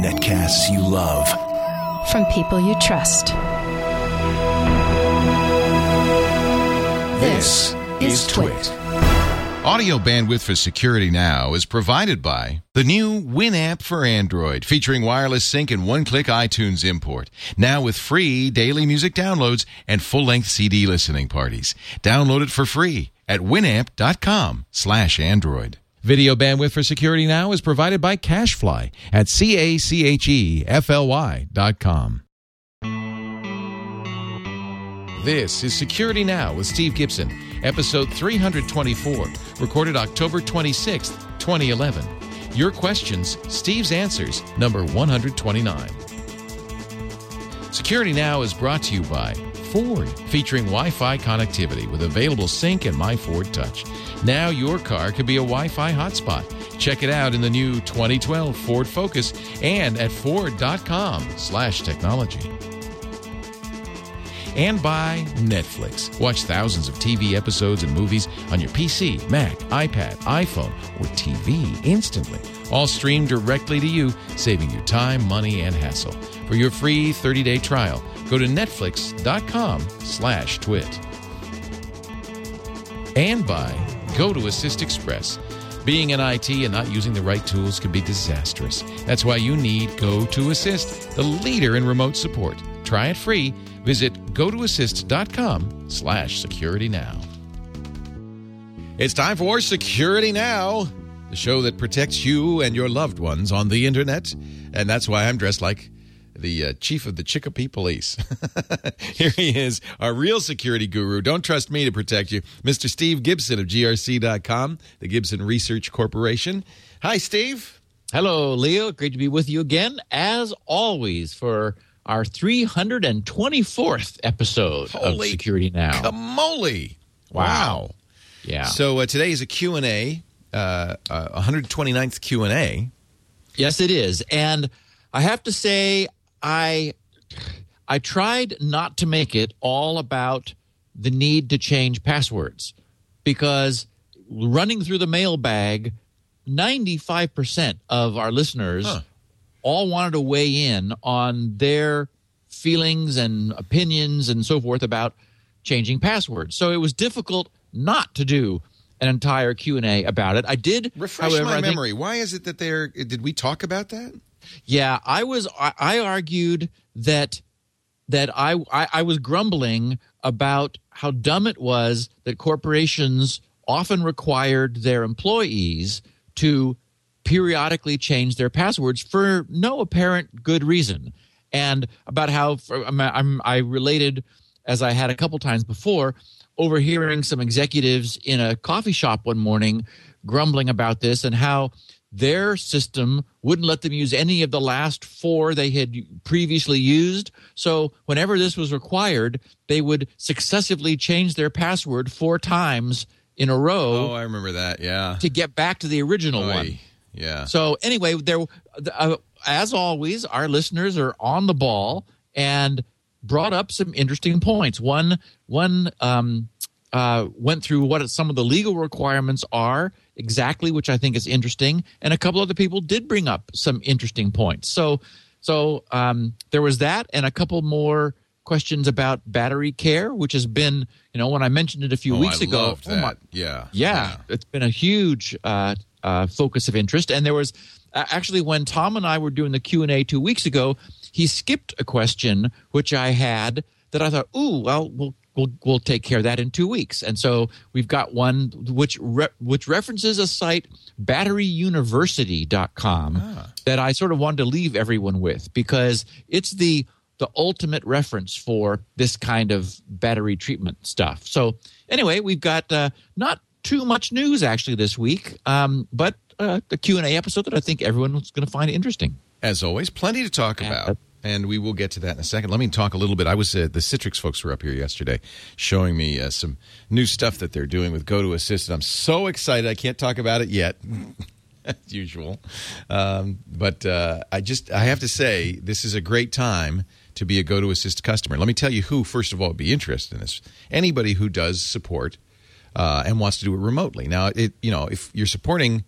Netcasts you love. From people you trust. This is Twit. Audio bandwidth for Security Now is provided by the new Winamp for Android, featuring wireless sync and one-click iTunes import. Now with free daily music downloads and full-length CD listening parties. Download it for free at winamp.com slash Android. Video bandwidth for Security Now is provided by CacheFly at C-A-C-H-E-F-L-Y dot com. This is Security Now with Steve Gibson, episode 324, recorded October 26th, 2011. Your questions, Steve's answers, number 129. Security Now is brought to you by Ford, featuring Wi Fi connectivity with available sync and My Ford Touch. Now your car could be a Wi Fi hotspot. Check it out in the new 2012 Ford Focus and at Ford.com slash technology and by Netflix. Watch thousands of TV episodes and movies on your PC, Mac, iPad, iPhone, or TV instantly. All streamed directly to you, saving you time, money, and hassle. For your free 30-day trial, go to netflix.com slash twit. And by Go to Assist Express. Being in IT and not using the right tools can be disastrous. That's why you need Go to Assist, the leader in remote support. Try it free. Visit gotoassist.com slash security now. It's time for Security Now, the show that protects you and your loved ones on the internet. And that's why I'm dressed like the uh, chief of the Chicopee Police. Here he is, our real security guru. Don't trust me to protect you, Mr. Steve Gibson of GRC.com, the Gibson Research Corporation. Hi, Steve. Hello, Leo. Great to be with you again, as always, for our 324th episode Holy of Security Now. Camoli. Wow. Wow. Yeah. So uh, today is a Q&A, uh, uh, 129th Q&A. yes, it is. And I have to say, I I tried not to make it all about the need to change passwords because running through the mailbag, 95% of our listeners Huh. All wanted to weigh in on their feelings and opinions and so forth about changing passwords. So it was difficult not to do an entire Q&A about it. I did Refresh however, my I think- memory. Why is it that they're did we talk about that? yeah, I was. I, I argued that that I, I I was grumbling about how dumb it was that corporations often required their employees to periodically change their passwords for no apparent good reason, and about how for, I'm, I'm, I related as I had a couple times before, overhearing some executives in a coffee shop one morning grumbling about this and how their system wouldn't let them use any of the last four they had previously used. So whenever this was required, they would successively change their password four times in a row Oh, I remember that. Yeah. to get back to the original one. Yeah. So anyway, there, uh, as always, our listeners are on the ball and brought up some interesting points. One, one um, uh, went through what some of the legal requirements are exactly, which I think is interesting, and a couple other people did bring up some interesting points. So, so um, there was that, and a couple more questions about battery care, which has been, you know, when I mentioned it a few Oh, weeks I ago. oh my- that. yeah. yeah, it's been a huge uh, uh, focus of interest. And there was uh, actually when Tom and I were doing the Q and A two weeks ago, he skipped a question which I had that I thought, ooh, well, we'll we'll we'll take care of that in two weeks. And so we've got one which re- which references a site batteryuniversity.com that I sort of wanted to leave everyone with because it's the the ultimate reference for this kind of battery treatment stuff. So anyway, we've got uh, not too much news actually this week, um, but uh, the Q and A episode that I think everyone's going to find interesting. As always, plenty to talk about. And we will get to that in a second. Let me talk a little bit. I was uh, the Citrix folks were up here yesterday, showing me uh, some new stuff that they're doing with Go to Assist. And I'm so excited. I can't talk about it yet, as usual. Um, but uh, I just I have to say this is a great time to be a Go to Assist customer. Let me tell you who, first of all, would be interested in this. Anybody who does support uh, and wants to do it remotely. Now, it you know if you're supporting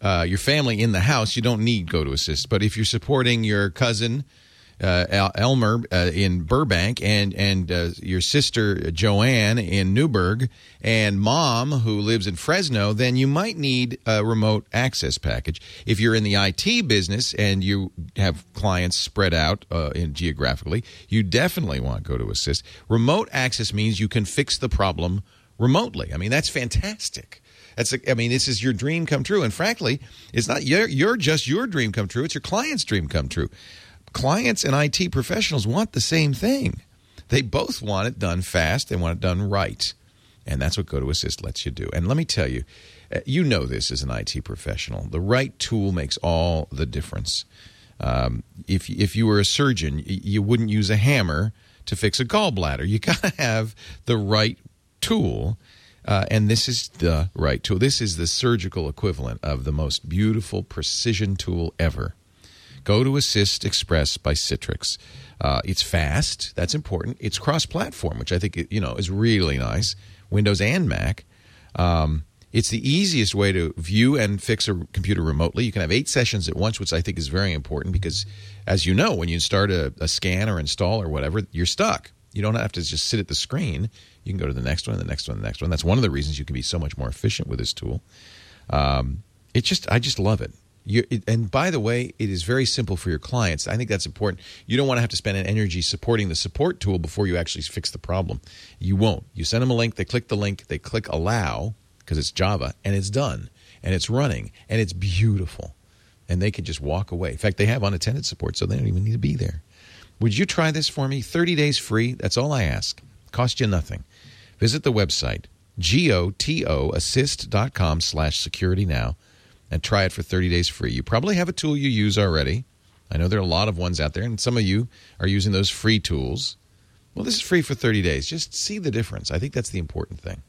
uh, your family in the house, you don't need Go to Assist. But if you're supporting your cousin, uh, El- Elmer uh, in Burbank and and uh, your sister Joanne in Newburgh and mom who lives in Fresno, then you might need a remote access package. If you're in the IT business and you have clients spread out uh, in geographically, you definitely want Go to Assist. Remote access means you can fix the problem remotely. I mean, that's fantastic. That's a, I mean, this is your dream come true. And frankly, it's not your, your just your dream come true. It's your client's dream come true. Clients and IT professionals want the same thing. They both want it done fast. They want it done right. And that's what Go to Assist lets you do. And let me tell you, uh, you know this as an IT professional. The right tool makes all the difference. Um, if if you were a surgeon, you wouldn't use a hammer to fix a gallbladder. You got to have the right tool. Uh, and this is the right tool. This is the surgical equivalent of the most beautiful precision tool ever. Go to Assist Express by Citrix. Uh, it's fast. That's important. It's cross-platform, which I think you know is really nice. Windows and Mac. Um, it's the easiest way to view and fix a computer remotely. You can have eight sessions at once, which I think is very important because, as you know, when you start a, a scan or install or whatever, you're stuck. You don't have to just sit at the screen. You can go to the next one, the next one, the next one. That's one of the reasons you can be so much more efficient with this tool. Um, it just, I just love it. It, and by the way, it is very simple for your clients. I think that's important. You don't want to have to spend an energy supporting the support tool before you actually fix the problem. You won't. You send them a link, they click the link, they click allow because it's Java, and it's done, and it's running, and it's beautiful, and they can just walk away. In fact, they have unattended support, so they don't even need to be there. Would you try this for me? 30 days free. That's all I ask. Cost you nothing. Visit the website, gotoassist.com slash security now and try it for 30 days free. You probably have a tool you use already. I know there are a lot of ones out there, and some of you are using those free tools. Well, this is free for 30 days. Just see the difference. I think that's the important thing.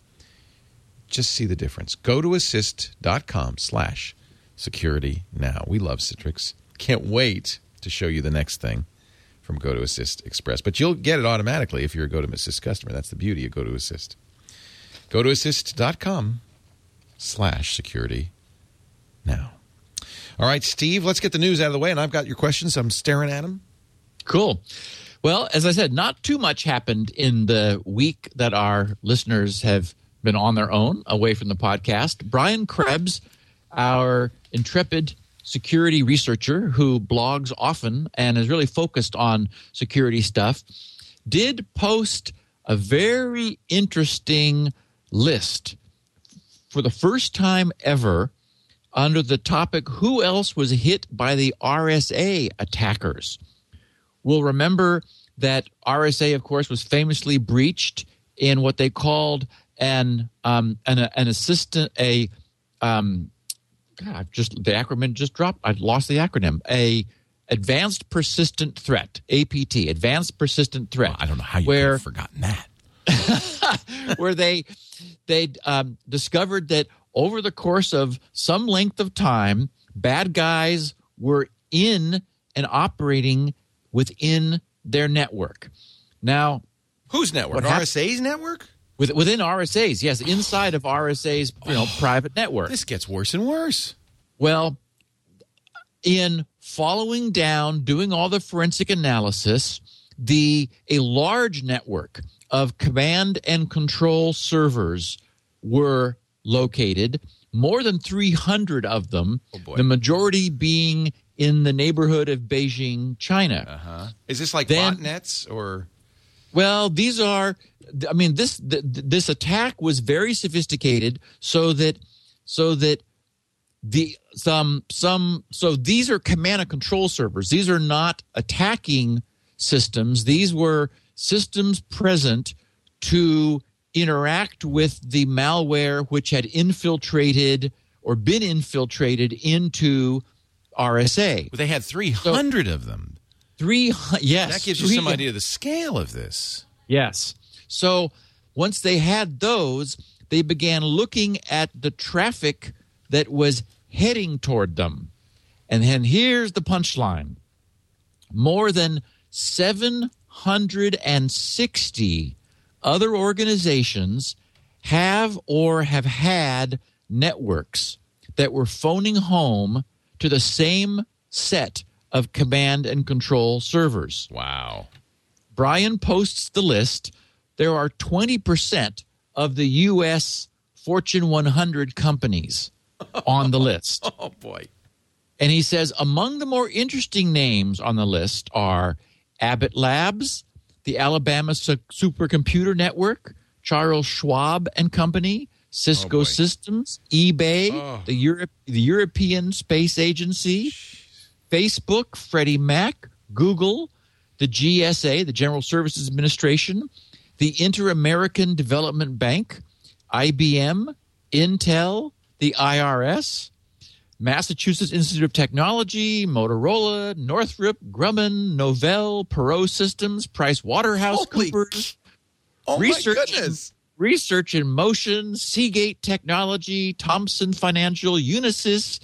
Just see the difference. Go to assist.com slash security now. We love Citrix. Can't wait to show you the next thing from Go to Assist Express. But you'll get it automatically if you're a Go to Assist customer. That's the beauty of Go to Assist. Go to assist.com slash security now. All right, Steve, let's get the news out of the way. And I've got your questions. I'm staring at them. Cool. Well, as I said, not too much happened in the week that our listeners have been on their own away from the podcast. Brian Krebs, our intrepid security researcher who blogs often and is really focused on security stuff, did post a very interesting list for the first time ever under the topic Who else was hit by the RSA attackers? We'll remember that RSA, of course, was famously breached in what they called an um, an, an assistant a um, God, just the acronym just dropped. I lost the acronym. A advanced persistent threat APT, advanced persistent threat. Well, I don't know how you where, have forgotten that. where they they um, discovered that over the course of some length of time, bad guys were in and operating within their network. Now, whose network? RSA's network? With, within RSA's, yes, inside of RSA's you know oh, private network. This gets worse and worse. Well, in following down, doing all the forensic analysis, the a large network of command and control servers were located, more than 300 of them, oh the majority being in the neighborhood of Beijing, China. Uh-huh. Is this like then, botnets or? Well, these are. I mean, this this attack was very sophisticated, so that so that the some some so these are command and control servers. These are not attacking systems. These were systems present to interact with the malware which had infiltrated or been infiltrated into RSA. Well, they had 300 so, of them. Three, yes. That gives you some idea of the scale of this. Yes. So once they had those, they began looking at the traffic that was heading toward them. And then here's the punchline more than 760 other organizations have or have had networks that were phoning home to the same set of command and control servers. Wow. Brian posts the list. There are 20% of the U.S. Fortune 100 companies on the list. Oh boy. And he says among the more interesting names on the list are Abbott Labs, the Alabama Su- Supercomputer Network, Charles Schwab and Company, Cisco oh, boy. Systems, eBay, Oh. the Europe, the European Space Agency, Facebook, Freddie Mac, Google, the GSA, the General Services Administration, the Inter American Development Bank, IBM, Intel, the IRS, Massachusetts Institute of Technology, Motorola, Northrop, Grumman, Novell, Perot Systems, Price Waterhouse Coopers, Oh Research-. Research in Motion, Seagate Technology, Thomson Financial, Unisys,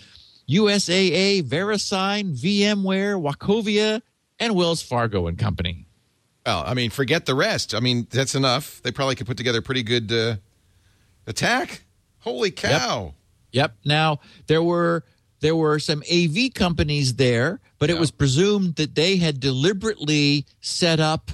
USAA, VeriSign, VMware, Wachovia, and Wells Fargo and Company. Well, I mean, forget the rest. I mean, that's enough. They probably could put together a pretty good uh, attack. Holy cow. Yep. Now there were there were some AV companies there, but it was presumed that they had deliberately set up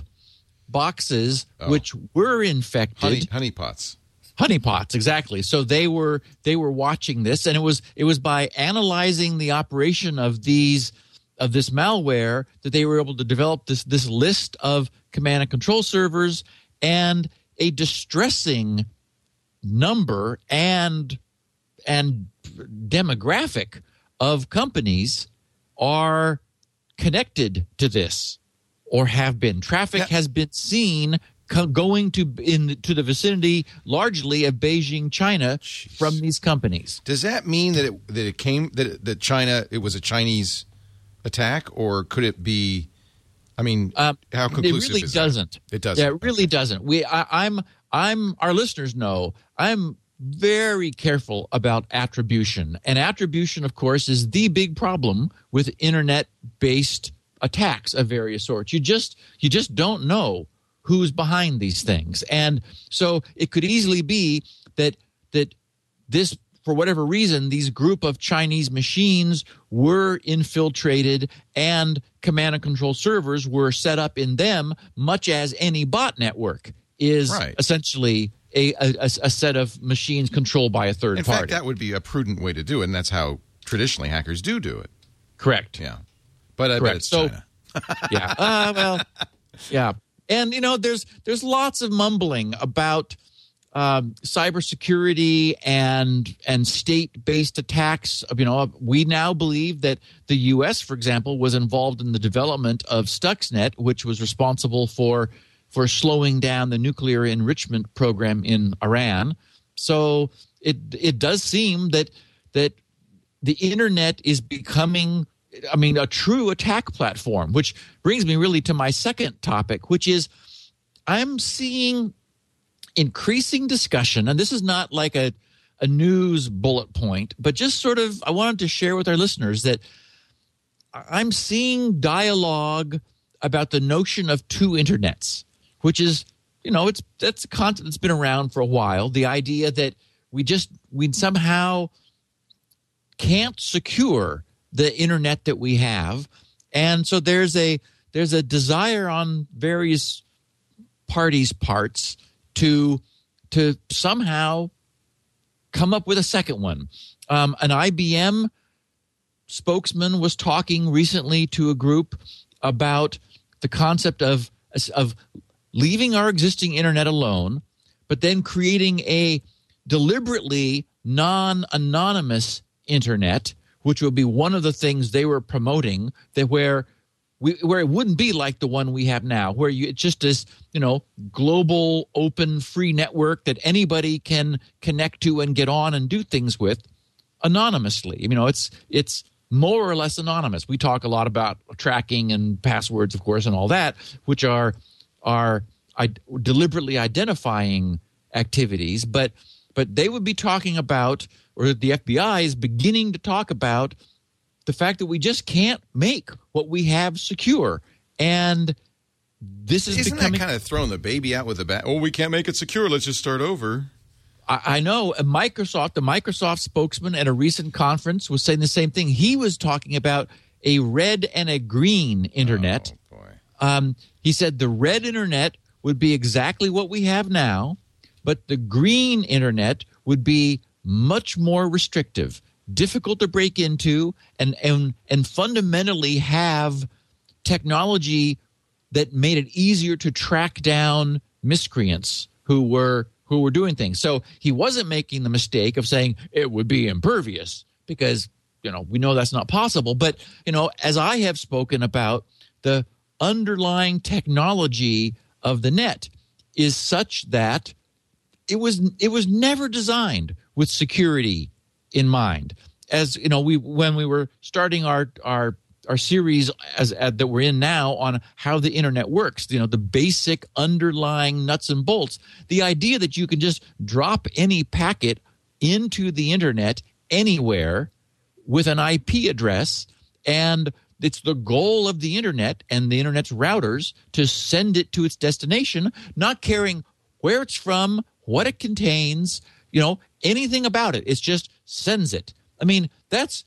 boxes Oh. which were infected. Honey, honey pots. honeypots exactly so they were they were watching this and it was it was by analyzing the operation of these of this malware that they were able to develop this this list of command and control servers and a distressing number and and demographic of companies are connected to this or have been. Traffic Yeah. has been seen co- going to in to the vicinity largely of Beijing China from these companies. Does that mean that it that it came that it, that China it was a Chinese attack, or could it be? I mean, Um, how conclusive it? really doesn't. It doesn't. yeah it really doesn't. We I, i'm i'm our listeners know i'm very careful about attribution. And attribution of course is the big problem with internet based attacks of various sorts. You just you just don't know who's behind these things. And so it could easily be that that this for whatever reason these group of chinese machines were infiltrated and command and control servers were set up in them much as any bot network is Right. essentially a, a, a set of machines controlled by a third In party fact, that would be a prudent way to do it, and that's how traditionally hackers do do it. correct Yeah, but I bet it's So- China. yeah. Uh, well, yeah. And you know, there's there's lots of mumbling about um, cybersecurity and and state based attacks. You know, we now believe that the U.S., for example, was involved in the development of Stuxnet, which was responsible for for slowing down the nuclear enrichment program in Iran. So it it does seem that that the internet is becoming i mean a true attack platform which brings me really to my second topic which is i'm seeing increasing discussion. And this is not like a a news bullet point but just sort of i wanted to share with our listeners that i'm seeing dialogue about the notion of two internets which is you know it's that's a concept that's been around for a while. The idea that we just we somehow can't secure the internet that we have. And so there's a there's a desire on various parties parts to to somehow come up with a second one. Um, an ibm spokesman was talking recently to a group about the concept of of leaving our existing internet alone but then creating a deliberately non-anonymous internet which would be one of the things they were promoting that where we, where it wouldn't be like the one we have now where you it's just this you know global open free network that anybody can connect to and get on and do things with anonymously. You know it's it's more or less anonymous. We talk a lot about tracking and passwords of course and all that which are are I, deliberately identifying activities but but they would be talking about or the FBI is beginning to talk about the fact that we just can't make what we have secure and this is Isn't becoming that kind of throwing the baby out with the bath? Oh, we can't make it secure. Let's just start over. I, I know a Microsoft, the Microsoft spokesman at a recent conference was saying the same thing. He was talking about a red and a green internet. Oh, boy. Um, he said the red internet would be exactly what we have now, but the green internet would be much more restrictive, difficult to break into, and and and fundamentally have technology that made it easier to track down miscreants who were who were doing things. So he wasn't making the mistake of saying it would be impervious because you know we know that's not possible. But you know, as I have spoken about, the underlying technology of the net is such that it was it was never designed with security in mind. As you know, we when we were starting our our our series as, as that we're in now on how the internet works, you know, the basic underlying nuts and bolts. The idea that you can just drop any packet into the internet anywhere with an IP address and it's the goal of the internet and the internet's routers to send it to its destination, not caring where it's from, what it contains, you know, anything about it. It's just sends it. I mean, that's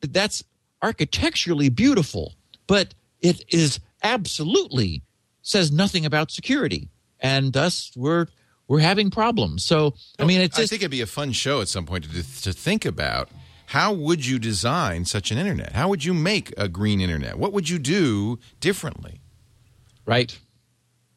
that's architecturally beautiful, but it is absolutely says nothing about security, and thus we're we're having problems. So I mean, it's I think it'd be a fun show at some point to to think about how would you design such an internet? How would you make a green internet? What would you do differently? Right.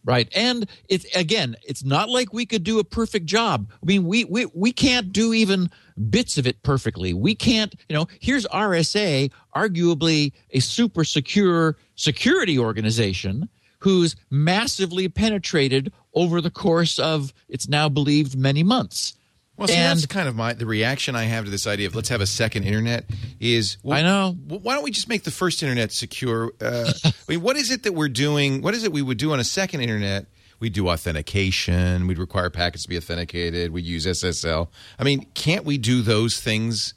Right. And it's again, it's not like we could do a perfect job. I mean, we we we can't do even bits of it perfectly. We can't, you know, here's RSA, arguably a super secure security organization who's massively penetrated over the course of it's now believed many months. Well, see, And- that's kind of my the reaction I have to this idea of let's have a second internet is I know. Why don't we just make the first internet secure? Uh, I mean, what is it that we're doing? What is it we would do on a second internet? We'd do authentication. We'd require packets to be authenticated. We'd use SSL. I mean, can't we do those things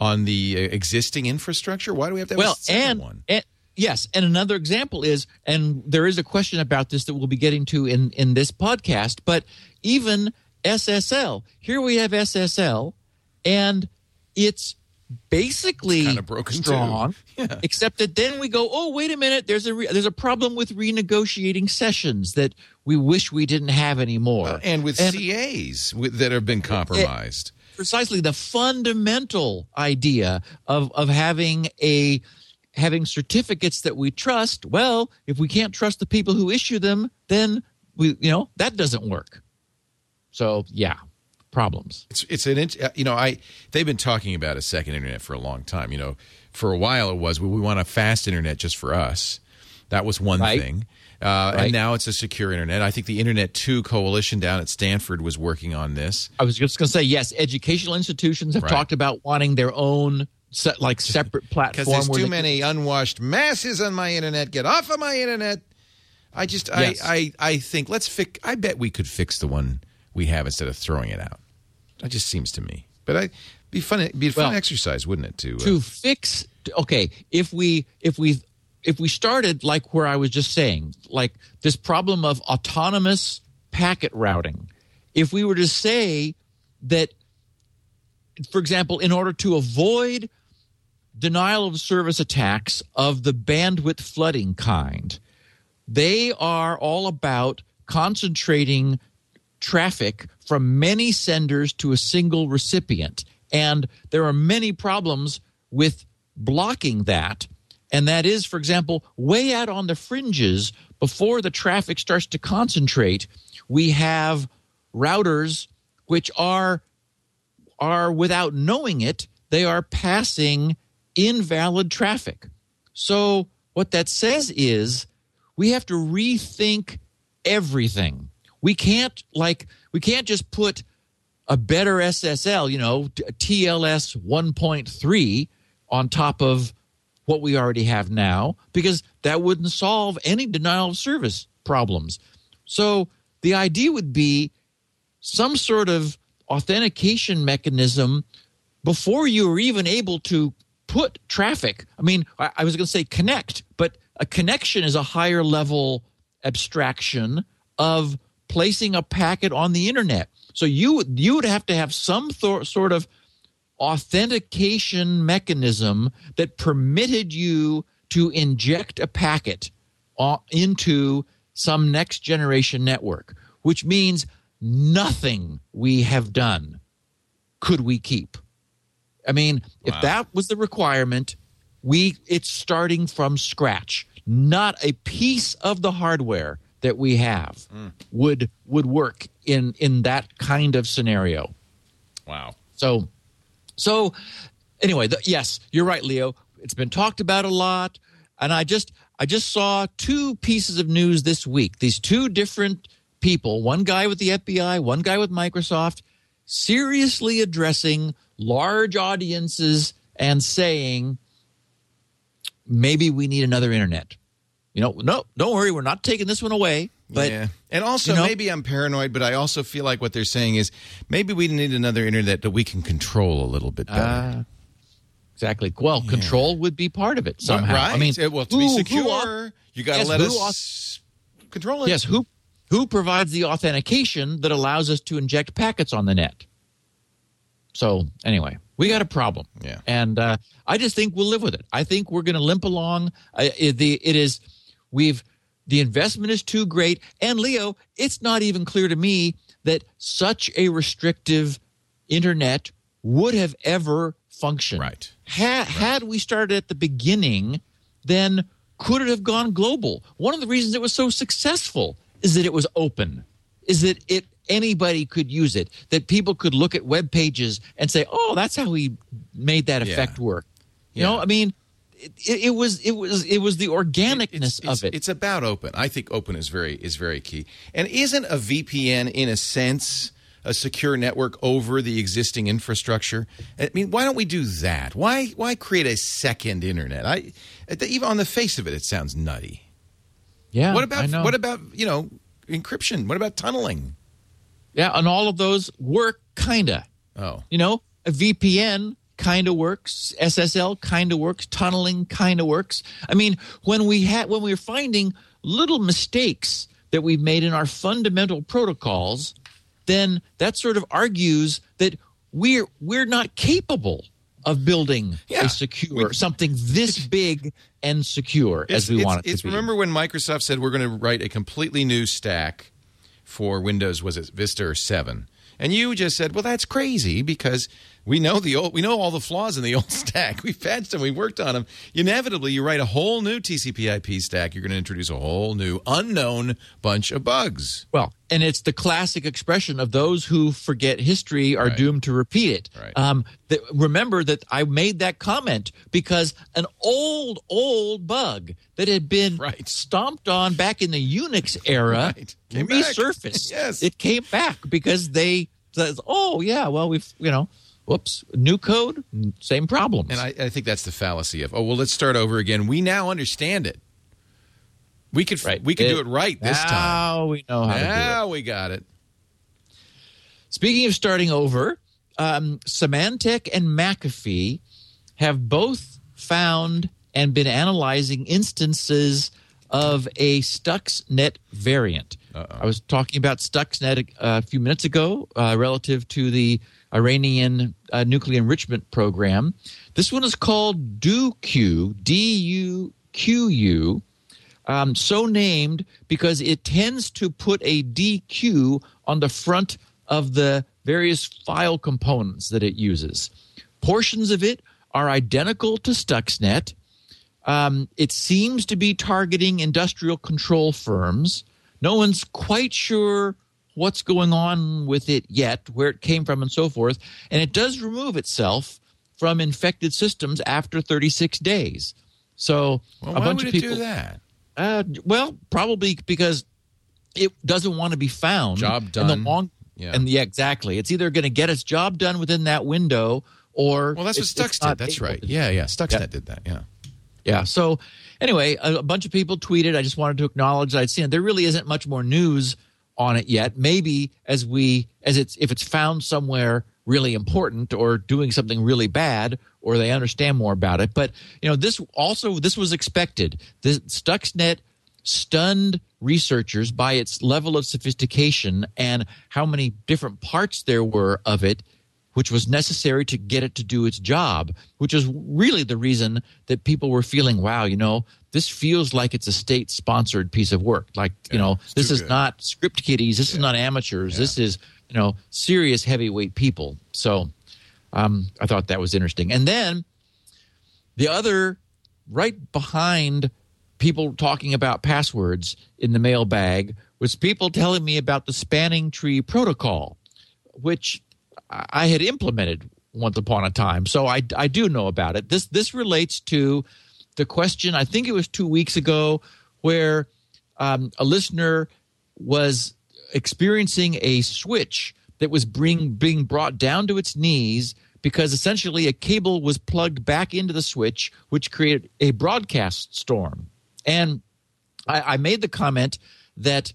on the uh, existing infrastructure? Why do we have to have well a second and, one? and yes and another example is and there is a question about this that we'll be getting to in in this podcast but even ssl here we have ssl and it's basically kinda broken too. strong except that then we go oh wait a minute there's a re- there's a problem with renegotiating sessions that we wish we didn't have anymore uh, and with CAs with, that have been compromised. precisely the fundamental idea of of having a having certificates that we trust well if we can't trust the people who issue them then we you know that doesn't work so yeah problems It's it's an you know I they've been talking about a second internet for a long time. You know, for a while it was well, we want a fast internet just for us. That was one Right. thing. Uh, Right. And now it's a secure internet. I think the Internet 2 Coalition down at Stanford was working on this. i was just going to say yes educational institutions have Right. talked about wanting their own se- like separate Because platform there's where too many unwashed masses on my internet. Get off of my internet. I just, Yes. I, I, I think let's fix. I bet we could fix the one we have instead of throwing it out. That just seems to me. But I be fun. Be a fun Well, exercise, wouldn't it? To, uh, to fix okay if we if we if we started like where i was just saying like this problem of autonomous packet routing if we were to say that for example in order to avoid denial of service attacks of the bandwidth flooding kind they are all about concentrating traffic from many senders to a single recipient. And there are many problems with blocking that. And that is, for example, way out on the fringes, before the traffic starts to concentrate, we have routers which are are without knowing it, they are passing invalid traffic. So what that says is we have to rethink everything. We can't like we can't just put a better SSL, you know, TLS 1.3 on top of what we already have now because that wouldn't solve any denial of service problems. So the idea would be some sort of authentication mechanism before you are even able to put traffic. I mean, I, I was going to say connect, but a connection is a higher level abstraction of placing a packet on the internet. So you you would have to have some th- sort of authentication mechanism that permitted you to inject a packet uh, into some next generation network, which means nothing we have done could we keep. I mean, if that was the requirement, we it's starting from scratch. Not a piece of the hardware that we have would would work in in that kind of scenario. Wow. So, so anyway, the, yes, you're right, Leo. It's been talked about a lot, and I just I just saw two pieces of news this week. These two different people, one guy with the FBI, one guy with Microsoft, seriously addressing large audiences and saying maybe we need another internet. You know, no, don't worry, we're not taking this one away. But yeah. And also, you know- maybe I'm paranoid, but I also feel like what they're saying is maybe we need another internet that we can control a little bit better. Ah, exactly. Well, control would be part of it somehow. Right. I mean, it, well, to who- be secure, you got to yes, let us control it. Yes, who who provides the authentication that allows us to inject packets on the net? So anyway, we got a problem. Yeah. and uh, I just think we'll live with it. I think we're going to limp along. Uh, it, the it is we've the investment is too great, and Leo, it's not even clear to me that such a restrictive internet would have ever functioned. Right. Ha- Had we started at the beginning, then could it have gone global? One of the reasons it was so successful is that it was open, is that it anybody could use it, that people could look at web pages and say, "Oh, that's how he made that Yeah. effect work." You Yeah. know, I mean, it, it, was it was it was the organicness it's, it's, of it. It's about open. I think open is very is very key. And isn't a VPN in a sense a secure network over the existing infrastructure? I mean, why don't we do that? Why why create a second internet? I even on the face of it, it sounds nutty. yeah. what about what about you know encryption? What about tunneling? yeah, and all of those work kinda. Oh, You know, a VPN kind of works, SSL kind of works, tunneling kind of works. I mean, when we had when we were finding little mistakes that we've made in our fundamental protocols, then that sort of argues that we're we're not capable of building Yeah. a secure something this big and secure as we want it it's- to be. Remember when Microsoft said we're going to write a completely new stack for Windows? Was it Vista or Seven? And you just said, "Well, that's crazy because we know the old, we know all the flaws in the old stack. We've patched them, we worked on them. Inevitably, you write a whole new TCP/IP stack. You're going to introduce a whole new unknown bunch of bugs. Well, and it's the classic expression of those who forget history are Right. doomed to repeat it. Right. Um, that, remember that I made that comment because an old, old bug that had been Right. stomped on back in the Unix era Right. Came back. resurfaced. Yes. It came back because they says, oh, yeah, well, we've, you know, whoops, new code, same problems. And I, I think that's the fallacy of, oh well, let's start over again. We now understand it. We could Right. we could do It- it right this time. now we know how to do it. Now we got it. Speaking of starting over, um, Symantec and McAfee have both found and been analyzing instances of a Stuxnet variant. I was talking about Stuxnet a, a few minutes ago uh, relative to the Iranian uh, nuclear enrichment program. This one is called Duqu, D U Q U um, so named because it tends to put a DQ on the front of the various file components that it uses. Portions of it are identical to Stuxnet. Um, it seems to be targeting industrial control firms. No one's quite sure what's going on with it yet, where it came from, and so forth. And it does remove itself from infected systems after 36 days. So Well, a why bunch would of people. do that? Uh, well, probably because it doesn't want to be found. Job in the long, Yeah. And yeah, exactly. It's either going to get its job done within that window, or Well, that's what Stuxnet. not That's right. Yeah, yeah. Stuxnet Yeah. did that. Yeah. yeah. So anyway, a, a bunch of people tweeted. I just wanted to acknowledge that I'd seen it. There really isn't much more news on it yet. Maybe as we as it's if it's found somewhere really important or doing something really bad or they understand more about it. But you know, this also this was expected. This Stuxnet stunned researchers by its level of sophistication and how many different parts there were of it which was necessary to get it to do its job, which is really the reason that people were feeling, wow, you know, this feels like it's a state sponsored piece of work. Like, you know, this is good. not script kiddies, this is not amateurs, this is, you know, serious heavyweight people. So um, I thought that was interesting. And then the other, right behind people talking about passwords in the mailbag, was people telling me about the spanning tree protocol, which I had implemented once upon a time. So I, I do know about it. This this relates to the question. I think it was two weeks ago where um, a listener was experiencing a switch that was bring, being brought down to its knees because essentially a cable was plugged back into the switch, which created a broadcast storm. And I, I made the comment that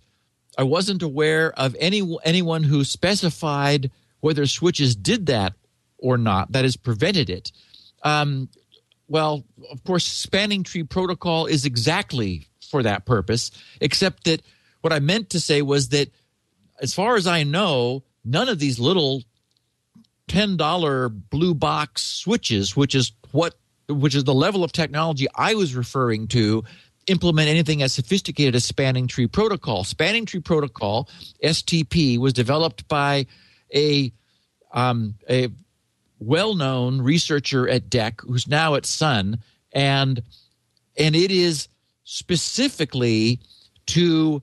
I wasn't aware of any anyone who specified whether switches did that or not. That has prevented it. Um, well, of course, spanning tree protocol is exactly for that purpose. Except that what I meant to say was that, as far as I know, none of these little ten dollar blue box switches, which is what which is the level of technology I was referring to, implement anything as sophisticated as spanning tree protocol. Spanning tree protocol (STP) was developed by a um, a well-known researcher at DEC who's now at Sun, and and it is specifically to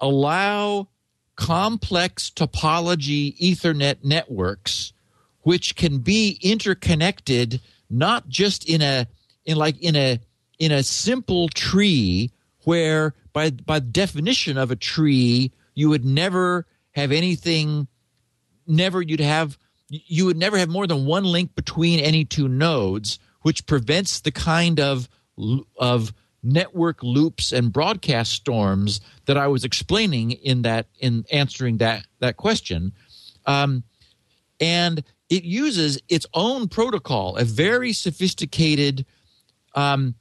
allow complex topology Ethernet networks, which can be interconnected not just in a in like in a in a simple tree where by by definition of a tree you would never have anything never you'd have you would never have more than one link between any two nodes which prevents the kind of of network loops and broadcast storms that I was explaining in that in answering that that question. Um, and it uses its own protocol a very sophisticated um,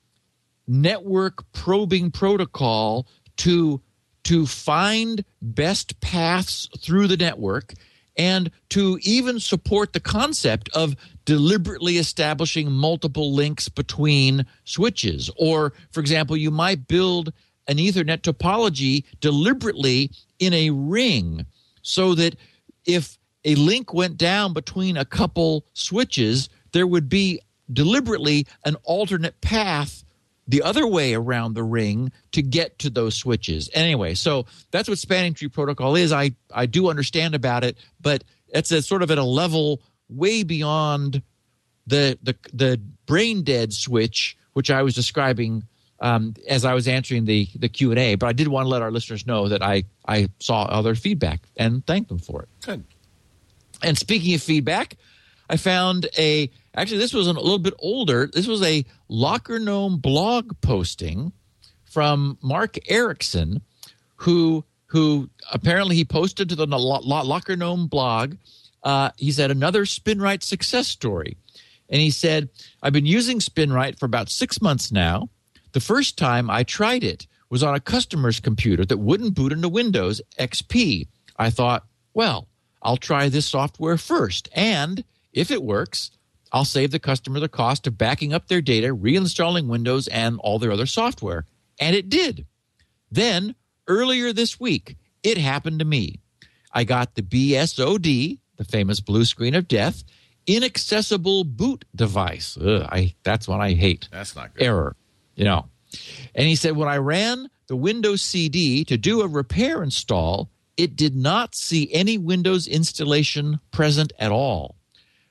network probing protocol to to find best paths through the network and to even support the concept of deliberately establishing multiple links between switches. Or, for example, you might build an Ethernet topology deliberately in a ring so that if a link went down between a couple switches, there would be deliberately an alternate path the other way around the ring to get to those switches. Anyway, so that's what spanning tree protocol is. I I do understand about it, but it's a sort of at a level way beyond the the the brain dead switch, which I was describing um, as I was answering the the Q and A. But I did want to let our listeners know that I I saw other feedback and thank them for it. Good. And speaking of feedback, I found a actually this was a little bit older. This was a Locker Gnome blog posting from Mark Erickson, who who apparently he posted to the Lo- Lo- Locker Gnome blog. Uh, he said another SpinRite success story, and he said I've been using SpinRite for about six months now. The first time I tried it was on a customer's computer that wouldn't boot into Windows XP. I thought, well, I'll try this software first, and if it works, I'll save the customer the cost of backing up their data, reinstalling Windows, and all their other software. And it did. Then, earlier this week, it happened to me. I got the BSOD, the famous blue screen of death, inaccessible boot device. Ugh, I, that's one I hate That's not good. error, you know. And he said, when I ran the Windows CD to do a repair install, it did not see any Windows installation present at all.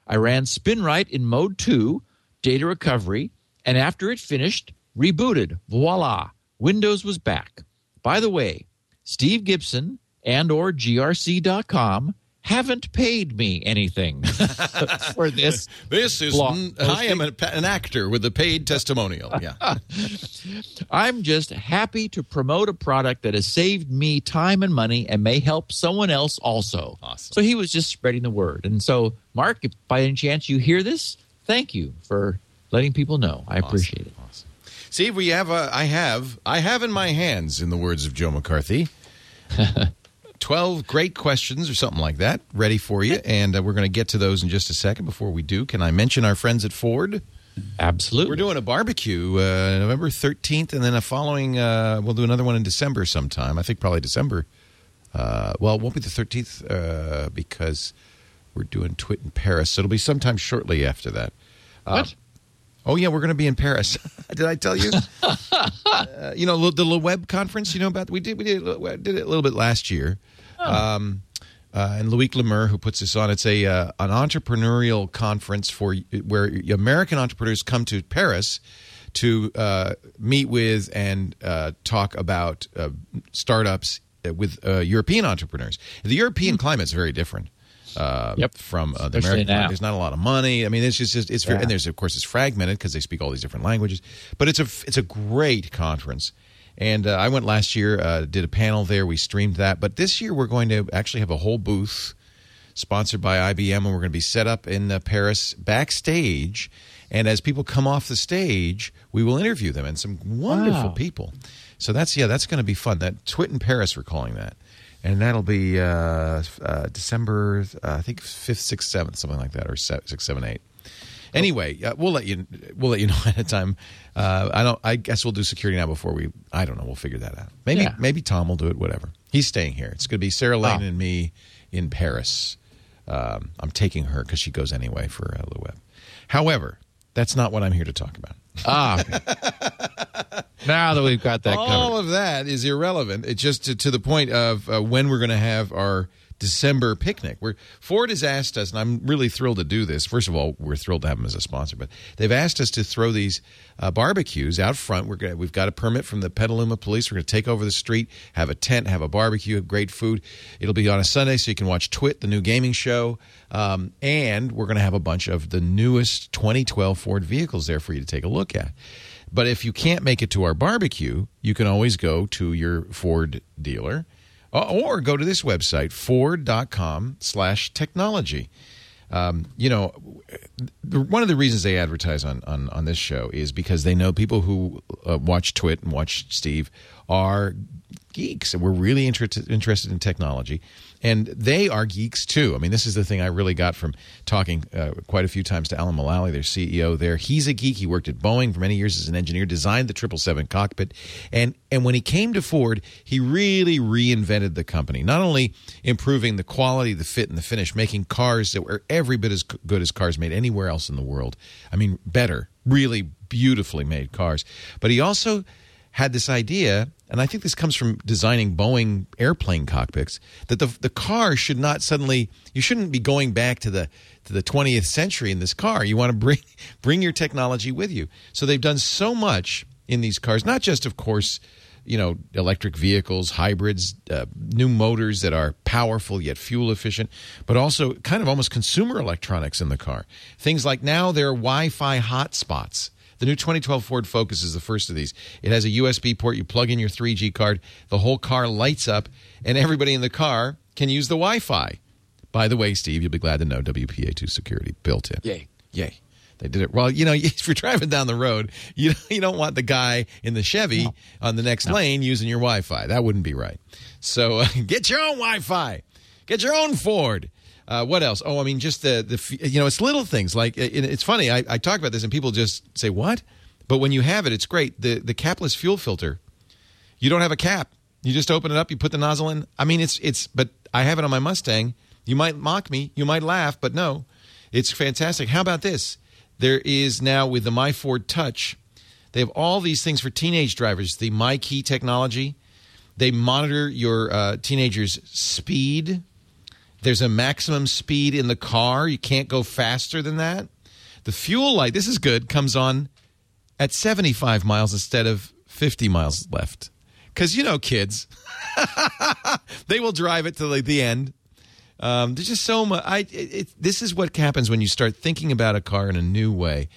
I ran SpinRite in mode 2, data recovery, and after it finished, rebooted. Voila, Windows was back. By the way, Steve Gibson and or grc.com haven't paid me anything for this. This is n- I am a, an actor with a paid testimonial. Yeah. I'm just happy to promote a product that has saved me time and money and may help someone else also. Awesome. So he was just spreading the word. And so, Mark, if by any chance you hear this, thank you for letting people know. I appreciate it. Awesome. See, we have. A, I have. I have in my hands, in the words of Joe McCarthy, twelve great questions or something like that, ready for you, and uh, we're going to get to those in just a second. Before we do, can I mention our friends at Ford? Absolutely. We're doing a barbecue uh, November 13th, and then a following, uh, we'll do another one in December sometime. I think probably December. Uh, well, it won't be the 13th uh, because we're doing Twit in Paris. So it'll be sometime shortly after that. Uh, What? Oh, yeah, we're going to be in Paris. did I tell you? uh, you know, the Le Web conference, you know about We did, we did, it- did it a little bit last year. Um, uh, and Loic Le Meur, who puts this on, it's a uh, an entrepreneurial conference for where American entrepreneurs come to Paris to uh, meet with and uh, talk about uh, startups uh, with uh, European entrepreneurs. The European climate is very different. Uh, Yep. From uh, the Especially American, climate. now. there's not a lot of money. I mean, it's just, it's very, Yeah. and there's of course it's fragmented because they speak all these different languages. But it's a it's a great conference, and uh, I went last year, uh, did a panel there. We streamed that, but this year we're going to actually have a whole booth sponsored by IBM, and we're going to be set up in uh, Paris backstage. And as people come off the stage, we will interview them and some wonderful Wow. people. So that's yeah, that's going to be fun. That Twit in Paris, we're calling that, and that'll be uh, uh, December, uh, I think fifth, sixth, seventh, something like that, or se- six, seven, eight. Anyway, uh, we'll let you we'll let you know ahead of time. Uh, I don't. I guess we'll do security now before we. I don't know. We'll figure that out. Maybe Yeah. maybe Tom will do it. Whatever. He's staying here. It's going to be Sarah Lane Wow. and me in Paris. Um, I'm taking her because she goes anyway for uh, Web. However, that's not what I'm here to talk about. Ah. okay. now that we've got that All covered. of that is irrelevant. It's just to, to the point of uh, when we're going to have our December picnic. Where Ford has asked us, and I'm really thrilled to do this. First of all, we're thrilled to have them as a sponsor, but they've asked us to throw these uh, barbecues out front. We're gonna, we've got a permit from the Petaluma Police. We're going to take over the street, have a tent, have a barbecue, have great food. It'll be on a Sunday, so you can watch Twit, the new gaming show, um, and we're going to have a bunch of the newest 2012 Ford vehicles there for you to take a look at. But if you can't make it to our barbecue, you can always go to your Ford dealer or go to this website, ford.com slash technology. Um, you know, one of the reasons they advertise on, on, on this show is because they know people who uh, watch Twit and watch Steve are geeks and we're really interested interested in technology and they are geeks too. I mean this is the thing i really got from talking uh, quite a few times to alan mulally their ceo there. He's a geek. He worked at boeing for many years as an engineer designed the 777 cockpit. And and when he came to ford he really reinvented the company not only improving the quality the fit and the finish making cars that were every bit as good as cars made anywhere else in the world. I mean better really beautifully made cars. But he also had this idea, and I think this comes from designing Boeing airplane cockpits, that the the car should not suddenly you shouldn't be going back to the to the 20th century in this car. You want to bring bring your technology with you. So they've done so much in these cars, not just of course, you know, electric vehicles, hybrids, uh, new motors that are powerful yet fuel efficient, but also kind of almost consumer electronics in the car. Things like now there are Wi-Fi hotspots. The new 2012 Ford Focus is the first of these. It has a USB port. You plug in your 3G card, the whole car lights up, and everybody in the car can use the Wi Fi. By the way, Steve, you'll be glad to know WPA2 security built in. Yay. Yay. They did it. Well, you know, if you're driving down the road, you, you don't want the guy in the Chevy on the next lane using your Wi Fi. That wouldn't be right. So uh, get your own Wi Fi, get your own Ford. Uh, what else? Oh, I mean, just the the you know, it's little things like it's funny. I, I talk about this and people just say what, but when you have it, it's great. The the capless fuel filter, you don't have a cap. You just open it up. You put the nozzle in. I mean, it's it's. But I have it on my Mustang. You might mock me. You might laugh, but no, it's fantastic. How about this? There is now with the My Ford Touch, they have all these things for teenage drivers. The My Key technology. They monitor your uh, teenager's speed. There's a maximum speed in the car. You can't go faster than that. The fuel light, this is good, comes on at 75 miles instead of 50 miles left. Because, you know, kids, they will drive it to like the end. Um, there's just so much. I, it, it, this is what happens when you start thinking about a car in a new way.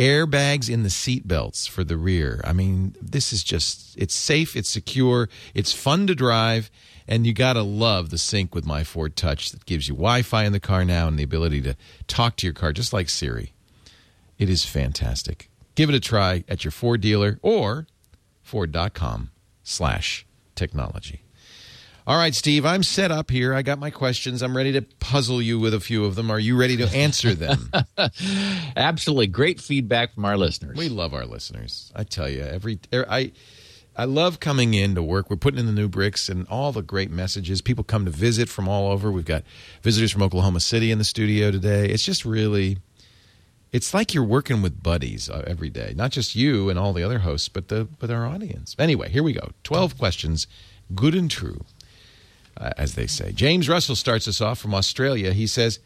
Airbags in the seat belts for the rear. I mean, this is just, it's safe, it's secure, it's fun to drive, and you got to love the sync with my Ford Touch that gives you Wi Fi in the car now and the ability to talk to your car just like Siri. It is fantastic. Give it a try at your Ford dealer or Ford.com slash technology. All right, Steve, I'm set up here. I got my questions. I'm ready to puzzle you with a few of them. Are you ready to answer them? Absolutely. Great feedback from our listeners. we love our listeners. I tell you, every er, I I love coming in to work. We're putting in the new bricks and all the great messages. People come to visit from all over. We've got visitors from Oklahoma City in the studio today. It's just really it's like you're working with buddies uh, every day. Not just you and all the other hosts, but the but our audience. Anyway, here we go. 12 questions, good and true. Uh, as they say. James Russell starts us off from Australia. He says,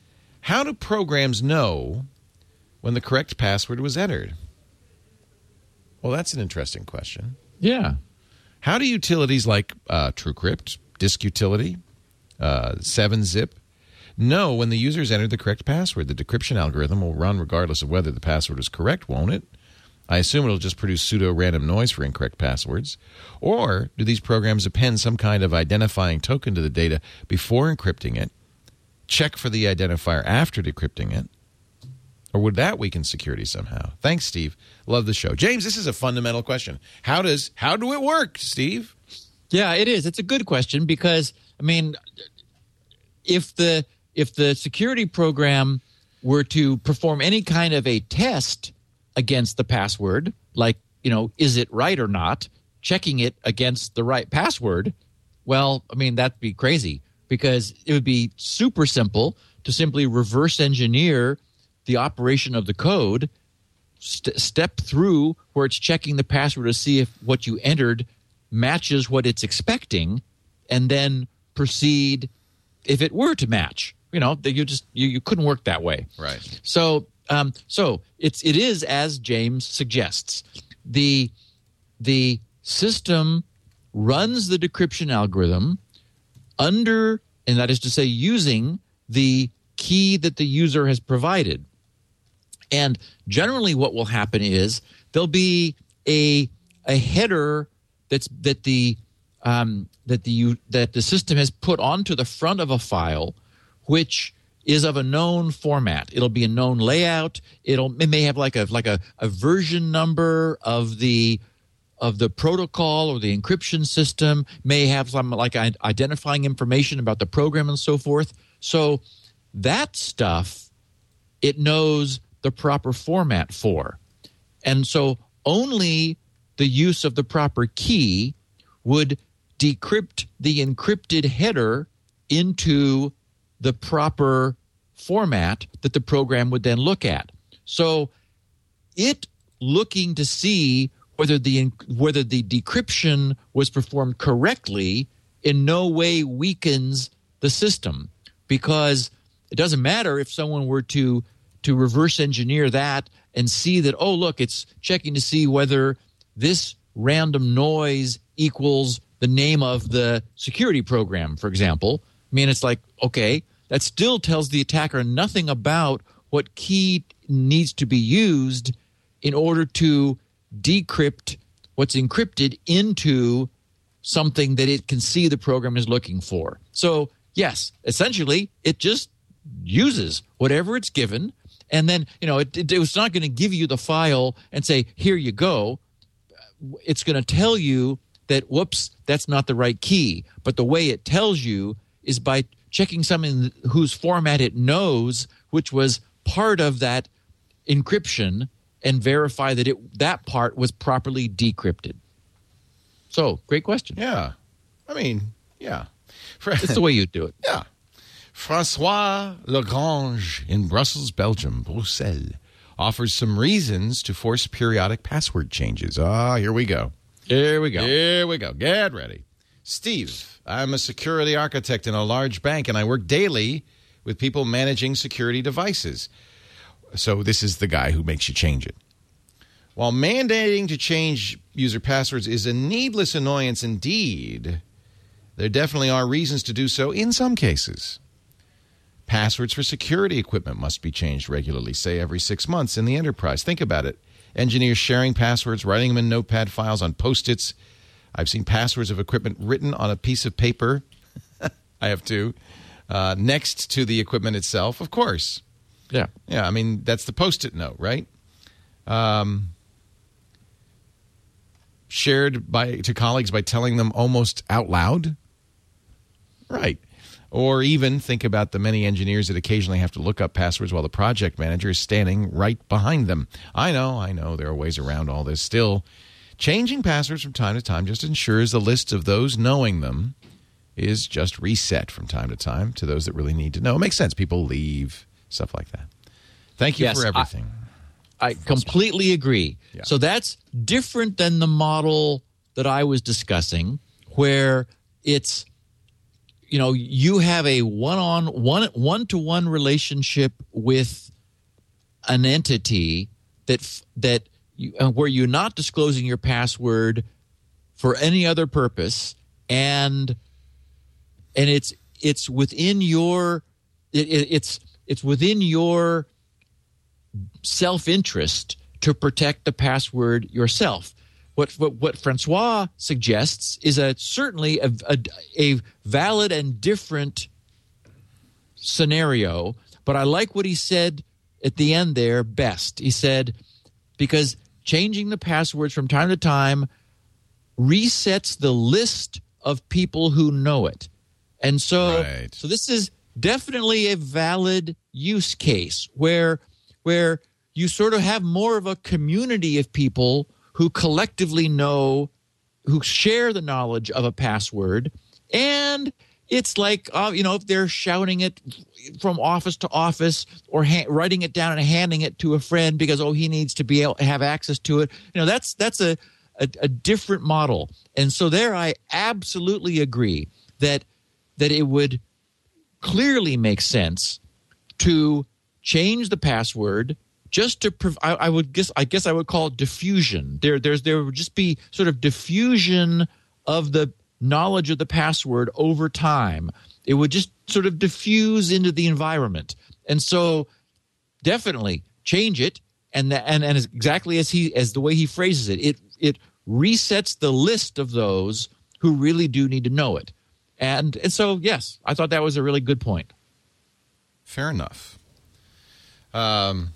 "How do programs know when the correct password was entered?" Well, that's an interesting question. Yeah. How do utilities like uh, TrueCrypt, Disk Utility, uh, 7-Zip know when the user has entered the correct password? The decryption algorithm will run regardless of whether the password is correct, won't it? I assume it'll just produce pseudo random noise for incorrect passwords. Or do these programs append some kind of identifying token to the data before encrypting it, check for the identifier after decrypting it? Or would that weaken security somehow? Thanks, Steve. Love the show. James, this is a fundamental question. How does how do it work, Steve? Yeah, it is. It's a good question because I mean, if the if the security program were to perform any kind of a test against the password, like you know, is it right or not, checking it against the right password, well, I mean that'd be crazy because it would be super simple to simply reverse engineer the operation of the code, st- step through where it's checking the password to see if what you entered matches what it's expecting, and then proceed if it were to match. You know, that you just you, you couldn't work that way. Right. So, um, so it's it is as James suggests. The the system runs the decryption algorithm under, and that is to say, using the key that the user has provided. And generally, what will happen is there'll be a a header that's that the um, that the that the system has put onto the front of a file, which is of a known format. It'll be a known layout. It'll it may have like a like a, a version number of the of the protocol or the encryption system. May have some like identifying information about the program and so forth. So that stuff it knows the proper format for, and so only the use of the proper key would decrypt the encrypted header into the proper format that the program would then look at. So it looking to see whether the whether the decryption was performed correctly in no way weakens the system because it doesn't matter if someone were to to reverse engineer that and see that oh look it's checking to see whether this random noise equals the name of the security program, for example. Mean, it's like, okay, that still tells the attacker nothing about what key needs to be used in order to decrypt what's encrypted into something that it can see the program is looking for. So, yes, essentially, it just uses whatever it's given. And then, you know, it, it, it's not going to give you the file and say, here you go it's going to tell you that whoops that's not the right key but the way it tells you is by checking something whose format it knows which was part of that encryption and verify that it that part was properly decrypted so great question Yeah. I mean, yeah. it's the way you do it Yeah. Francois Lagrange in Brussels, Belgium, Bruxelles, offers some reasons to force periodic password changes. Ah, here we go. here we go Here we go. Get ready. Steve, I'm a security architect in a large bank and I work daily with people managing security devices. So this is the guy who makes you change it. While mandating to change user passwords is a needless annoyance indeed, there definitely are reasons to do so in some cases. Passwords for security equipment must be changed regularly, say every six months in the enterprise. Think about it. Engineers sharing passwords, writing them in notepad files on post its. I've seen passwords of equipment written on a piece of paper. I have two. Uh, next to the equipment itself, of course. yeah Yeah, I mean, that's the post it note, right? Um, shared by to colleagues by telling them almost out loud? Right. Or even think about the many engineers that occasionally have to look up passwords while the project manager is standing right behind them. I know, I know there are ways around all this. Still, changing passwords from time to time just ensures the list of those knowing them is just reset from time to time to those that really need to know. It makes sense. People leave, stuff like that. Thank you Yes, for everything. I completely agree. Yeah. So that's different than the model that I was discussing, where it's you know you have a one on one one to one relationship with an entity that that you, uh, where you're not disclosing your password for any other purpose and and it's it's within your it, it, it's it's within your self-interest to protect the password yourself. What what, what Francois suggests is a certainly a, a, a valid and different scenario, but I like what he said at the end there best. He said because changing the passwords from time to time resets the list of people who know it. And so Right. so this is definitely a valid use case where where you sort of have more of a community of people who collectively know who share the knowledge of a password and it's like uh, you know if they're shouting it from office to office or ha- writing it down and handing it to a friend because oh he needs to be able to have access to it you know that's that's a, a, a different model and so there i absolutely agree that that it would clearly make sense to change the password just to I, I would guess I guess I would call it diffusion. There there's there would just be sort of diffusion of the knowledge of the password over time. It would just sort of diffuse into the environment. And so definitely change it and the, and and exactly as he as the way he phrases it, it it resets the list of those who really do need to know it. And and so yes, I thought that was a really good point. Fair enough. Um,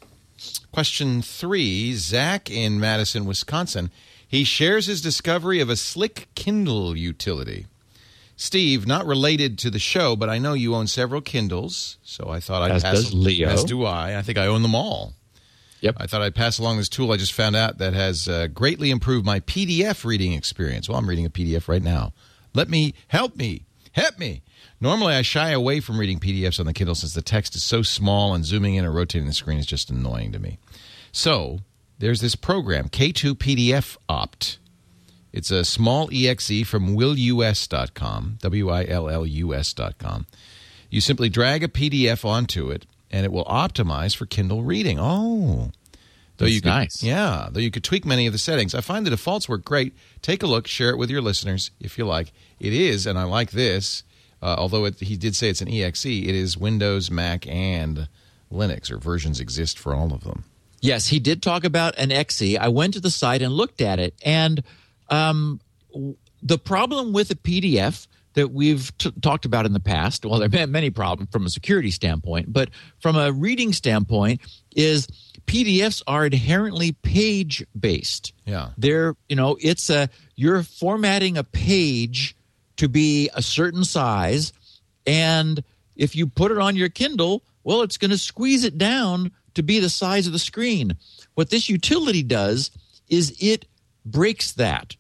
question three Zach in Madison, Wisconsin. He shares his discovery of a slick Kindle utility. Steve, not related to the show, but I know you own several Kindles, so I thought I'd As pass. does Leo. As do I. I think I own them all. Yep. I thought I'd pass along this tool I just found out that has uh, greatly improved my PDF reading experience. Well, I'm reading a PDF right now. Let me help me. Help me. Normally, I shy away from reading PDFs on the Kindle since the text is so small and zooming in or rotating the screen is just annoying to me. So, there's this program, K2 PDF Opt. It's a small exe from willus.com, W I L L U S.com. You simply drag a PDF onto it, and it will optimize for Kindle reading. Oh, though That's you could, nice. yeah, though you could tweak many of the settings. I find the defaults work great. Take a look, share it with your listeners if you like. It is, and I like this. Uh, although it, he did say it's an exe, it is Windows, Mac, and Linux, or versions exist for all of them. Yes, he did talk about an exe. I went to the site and looked at it, and um, w- the problem with a PDF that we've t- talked about in the past, well, there have been many problems from a security standpoint, but from a reading standpoint, is PDFs are inherently page based. Yeah. They're, you know, it's a you're formatting a page to be a certain size, and if you put it on your Kindle, well, it's going to squeeze it down to be the size of the screen. What this utility does is it breaks that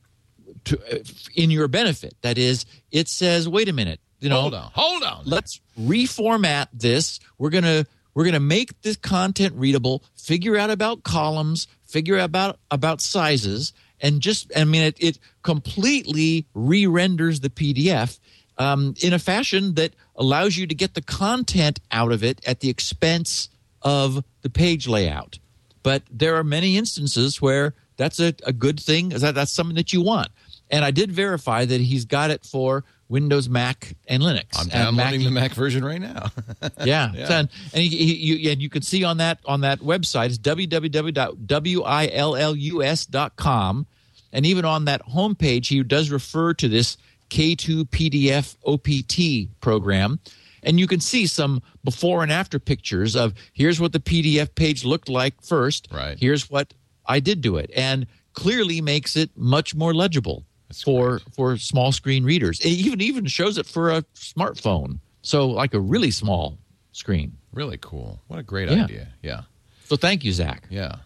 to, uh, in your benefit. That is, it says, wait a minute, you know, hold on, hold on. let's reformat this. We're gonna we're gonna make this content readable. Figure out about columns. Figure out about about sizes, and just I mean it, it completely re-renders the PDF um, in a fashion that allows you to get the content out of it at the expense of the page layout. But there are many instances where that's a, a good thing. That that's something that you want. And I did verify that he's got it for Windows, Mac, and Linux. I'm And Mac- downloading the Mac version right now. yeah. Yeah. And and you, you, you, and you can see on that on that website it's www.willus.com, and even on that homepage, he does refer to this K2 PDF OPT program, and you can see some before and after pictures of here's what the PDF page looked like first. Right. Here's what I did do it, and clearly makes it much more legible That's for great. for small screen readers. It even even shows it for a smartphone, so like a really small screen. Really cool. What a great Yeah. idea. Yeah. So thank you, Zach. Yeah.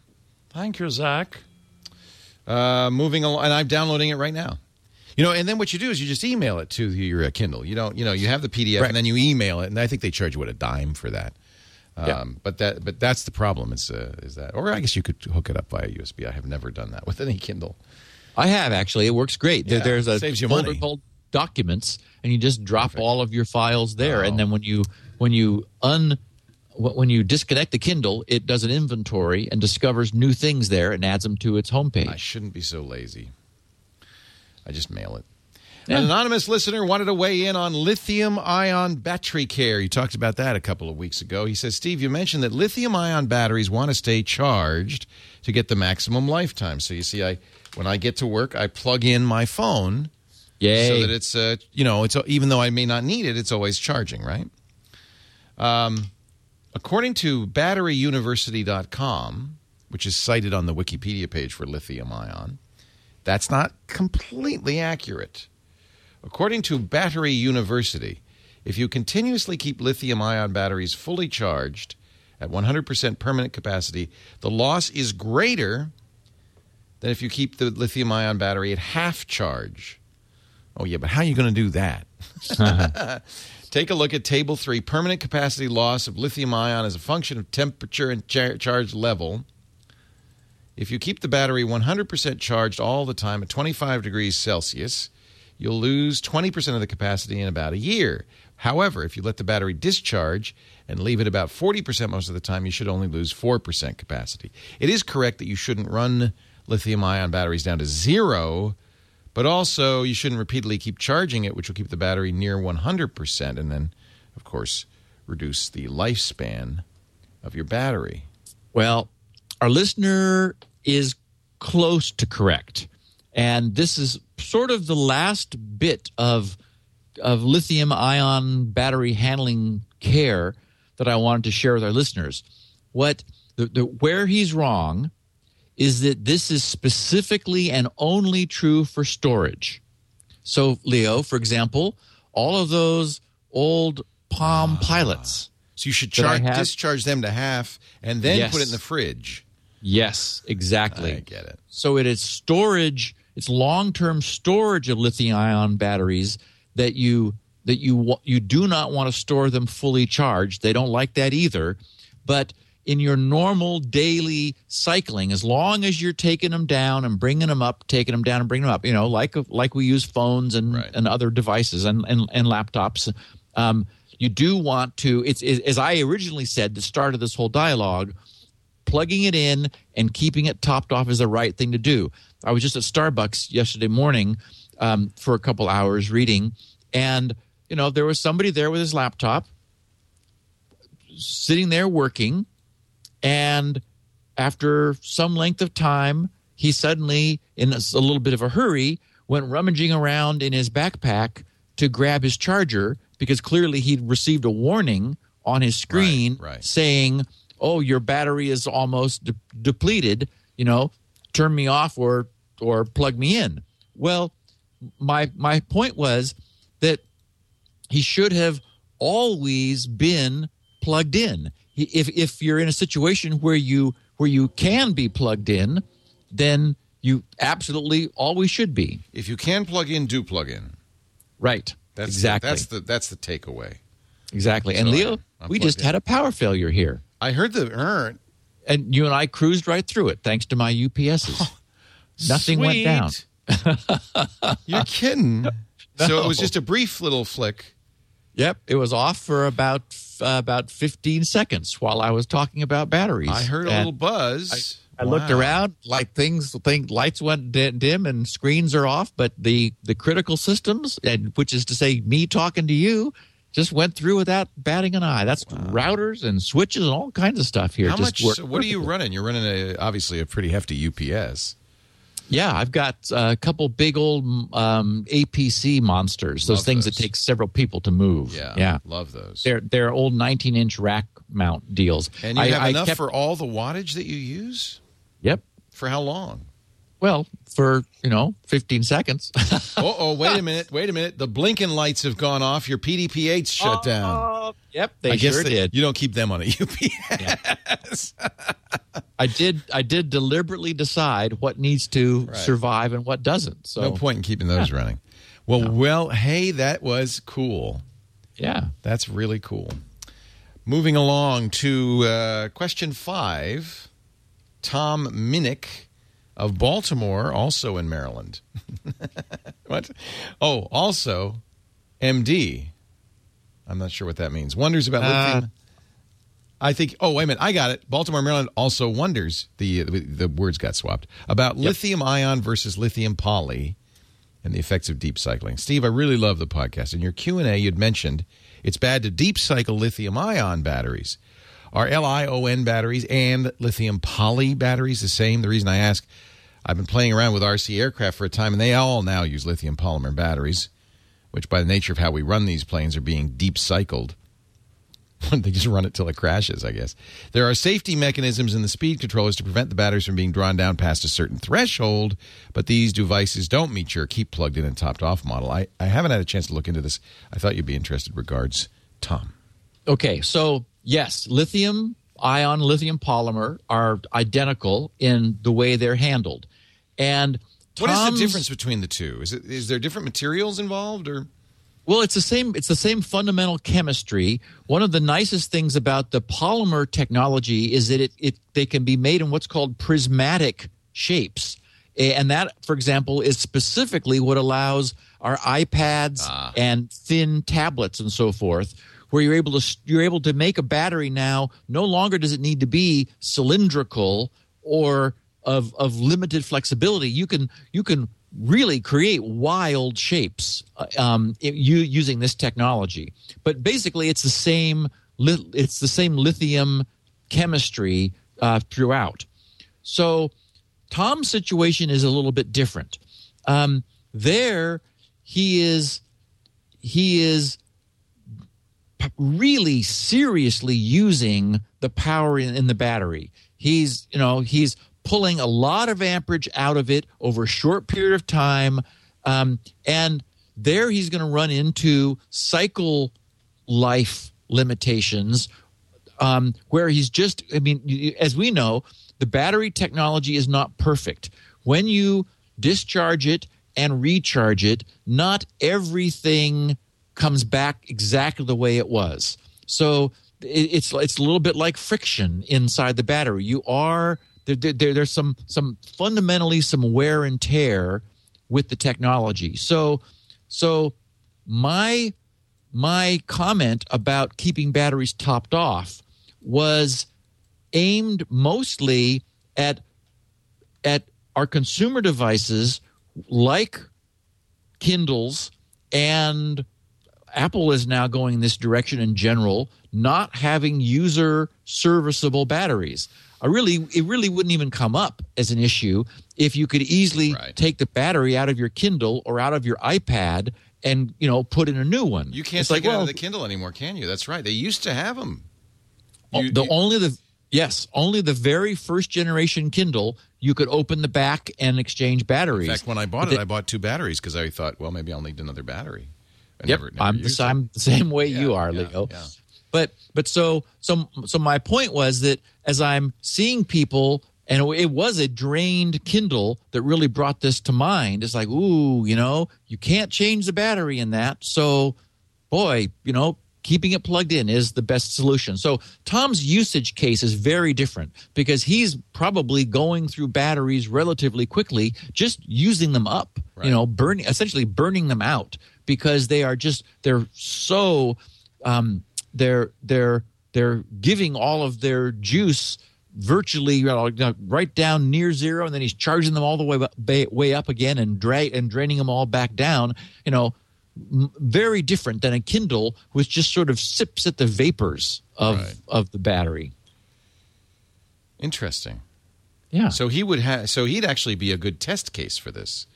Thank you, Zach. Uh, moving along, and I'm downloading it right now. You know, and then what you do is you just email it to your uh, Kindle. You don't, you know, you have the PDF Right. and then you email it, and I think they charge you what a dime for that. Um, Yeah. But that, but that's the problem. Is uh, is that, or I guess you could hook it up via USB. I have never done that with any Kindle. I have actually. It works great. Yeah, There's a saves you folder money. called Documents, and you just drop all of your files there. Oh. And then when you when you un when you disconnect the Kindle, it does an inventory and discovers new things there and adds them to its homepage. I shouldn't be so lazy. I just mail it. Yeah. An anonymous listener wanted to weigh in on lithium ion battery care. You talked about that a couple of weeks ago. He says, Steve, you mentioned that lithium ion batteries want to stay charged to get the maximum lifetime. So you see, I when I get to work, I plug in my phone Yay! so that it's uh, you know it's even though I may not need it, it's always charging, right? Um, according to BatteryUniversity.com, which is cited on the Wikipedia page for lithium ion, that's not completely accurate. According to Battery University, if you continuously keep lithium ion batteries fully charged at 100% permanent capacity, the loss is greater than if you keep the lithium ion battery at half charge. Oh, yeah, but how are you going to do that? Take a look at Table 3 permanent capacity loss of lithium ion as a function of temperature and char- charge level. If you keep the battery 100% charged all the time at 25 degrees Celsius, you'll lose 20% of the capacity in about a year. However, if you let the battery discharge and leave it about 40% most of the time, you should only lose 4% capacity. It is correct that you shouldn't run lithium ion batteries down to zero, but also you shouldn't repeatedly keep charging it, which will keep the battery near 100% and then, of course, reduce the lifespan of your battery. Well, our listener is close to correct. And this is sort of the last bit of of lithium ion battery handling care that I wanted to share with our listeners. What the, the where he's wrong is that this is specifically and only true for storage. So, Leo, for example, all of those old Palm ah. pilots. So you should charge, discharge them to half and then Yes. put it in the fridge. Yes, exactly. I get it. So it is storage. It's long-term storage of lithium-ion batteries that you that you you do not want to store them fully charged. They don't like that either. But in your normal daily cycling, as long as you're taking them down and bringing them up, taking them down and bringing them up, you know, like like we use phones and Right. and other devices and and, and laptops. Um, you do want to. It's, it's as I originally said, the start of this whole dialogue plugging it in and keeping it topped off is the right thing to do. I was just at Starbucks yesterday morning um, for a couple hours reading, and you know there was somebody there with his laptop, sitting there working, and after some length of time, he suddenly, in a, a little bit of a hurry, went rummaging around in his backpack to grab his charger because clearly he'd received a warning on his screen Right, right. saying, "Oh, your battery is almost de- depleted. You know, turn me off or or plug me in." Well, my my point was that he should have always been plugged in. He- If if you're in a situation where you where you can be plugged in, then you absolutely always should be. If you can plug in, do plug in. Right. That's exactly. The, that's the that's the takeaway. exactly. And So Leo, I'm- I'm we just in. had a power failure here. I heard the er, And you and I cruised right through it thanks to my UPSs. Nothing went down. You're kidding. So it was just a brief little flick. Yep, it was off for about uh, about 15 seconds while I was talking about batteries. I heard a And little buzz. I looked Wow. around, like things, think lights went di- dim and screens are off, but the the critical systems, and which is to say, me talking to you, just went through without batting an eye. That's routers and switches and all kinds of stuff here. How just much? what are you running? You're running a obviously a pretty hefty UPS. Yeah, I've got a couple big old um, APC monsters. Those Love things those. that take several people to move. Yeah, yeah. love those. They're they're old 19 inch rack mount deals. and you I- have I enough kept- for all the wattage that you use. Yep. For how long? Well, for you know, 15 seconds. oh, oh, wait a minute, wait a minute. The blinking lights have gone off. Your PDP-8's shut down. Uh, yep, they I guess sure they- did. You don't keep them on a UPS. I did. I did deliberately decide what needs to Right. survive and what doesn't. So No point in keeping those running. Well, well, hey, that was cool. Yeah. That's really cool. Moving along to uh, question five. Tom Minnick of Baltimore, also in Maryland. what? Oh, also MD. I'm not sure what that means. Wonders about Uh, lithium. I think. Oh, wait a minute. I got it. Baltimore, Maryland also wonders. The the, the words got swapped about lithium ion versus lithium poly and the effects of deep cycling. Steve, I really love the podcast. In your Q&A, you'd mentioned it's bad to deep cycle lithium ion batteries. Are LiON batteries and lithium poly batteries the same? The reason I ask, I've been playing around with RC aircraft for a time, and they all now use lithium polymer batteries, which by the nature of how we run these planes are being deep cycled. they just run it till it crashes, I guess. There are safety mechanisms in the speed controllers to prevent the batteries from being drawn down past a certain threshold, but these devices don't meet your keep plugged in and topped off model. I, I haven't had a chance to look into this. I thought you'd be interested. Regards, Tom. Okay, so yes, lithium ion, lithium polymer are identical in the way they're handled. And What is Tom's- the difference between the two? Is it is there different materials involved or Well, it's the same. It's the same fundamental chemistry. One of the nicest things about the polymer technology is that it, it they can be made in what's called prismatic shapes, and that, for example, is specifically what allows our iPads ah. and thin tablets and so forth, where you're able to you're able to make a battery now. No longer does it need to be cylindrical or of of limited flexibility. You can you can really create wild shapes uh, um, it- you, using this technology. But basically, it's the same. It's the same lithium chemistry uh, throughout. So Tom's situation is a little bit different. Um, there, he is he is really seriously using the power in, in the battery. He's, you know, he's pulling a lot of amperage out of it over a short period of time. Um, and there he's going to run into cycle life limitations um, where he's just, I mean, as we know, the battery technology is not perfect. When you discharge it and recharge it, not everything comes back exactly the way it was. So it, it's it's a little bit like friction inside the battery. You are there, there- there's some some fundamentally some wear and tear with the technology. So so my my comment about keeping batteries topped off was aimed mostly at at our consumer devices like Kindles and Apple is now going in this direction in general, not having user serviceable batteries. I really, it really wouldn't even come up as an issue if you could easily Right. take the battery out of your Kindle or out of your iPad and you know put in a new one. you can't It's take like, it out of the Kindle anymore, can you? That's right. They used to have them. Oh, the only the yes, only the very first generation Kindle you could open the back and exchange batteries. In fact, when I bought But it, the- I bought two batteries because I thought, well, maybe I'll need another battery. I Yep, never- never I'm the, used si- it. I'm the same way you are, yeah, Leo. yeah. But but so so so my point was that as I'm seeing people, and it was a drained Kindle that really brought this to mind. It's like, ooh, you know, you can't change the battery in that. So, boy, you know, keeping it plugged in is the best solution. So Tom's usage case is very different because he's probably going through batteries relatively quickly, just using them up. Right. You know, burning essentially burning them out because they are just they're so um, they're they're they're giving all of their juice virtually you know, right down near zero, and then he's charging them all the way up- way up again and dra- and draining them all back down. You know, m- very different than a Kindle, which just sort of sips at the vapors of Right. of the battery. Interesting. Yeah. So he would have. So he'd actually be a good test case for this.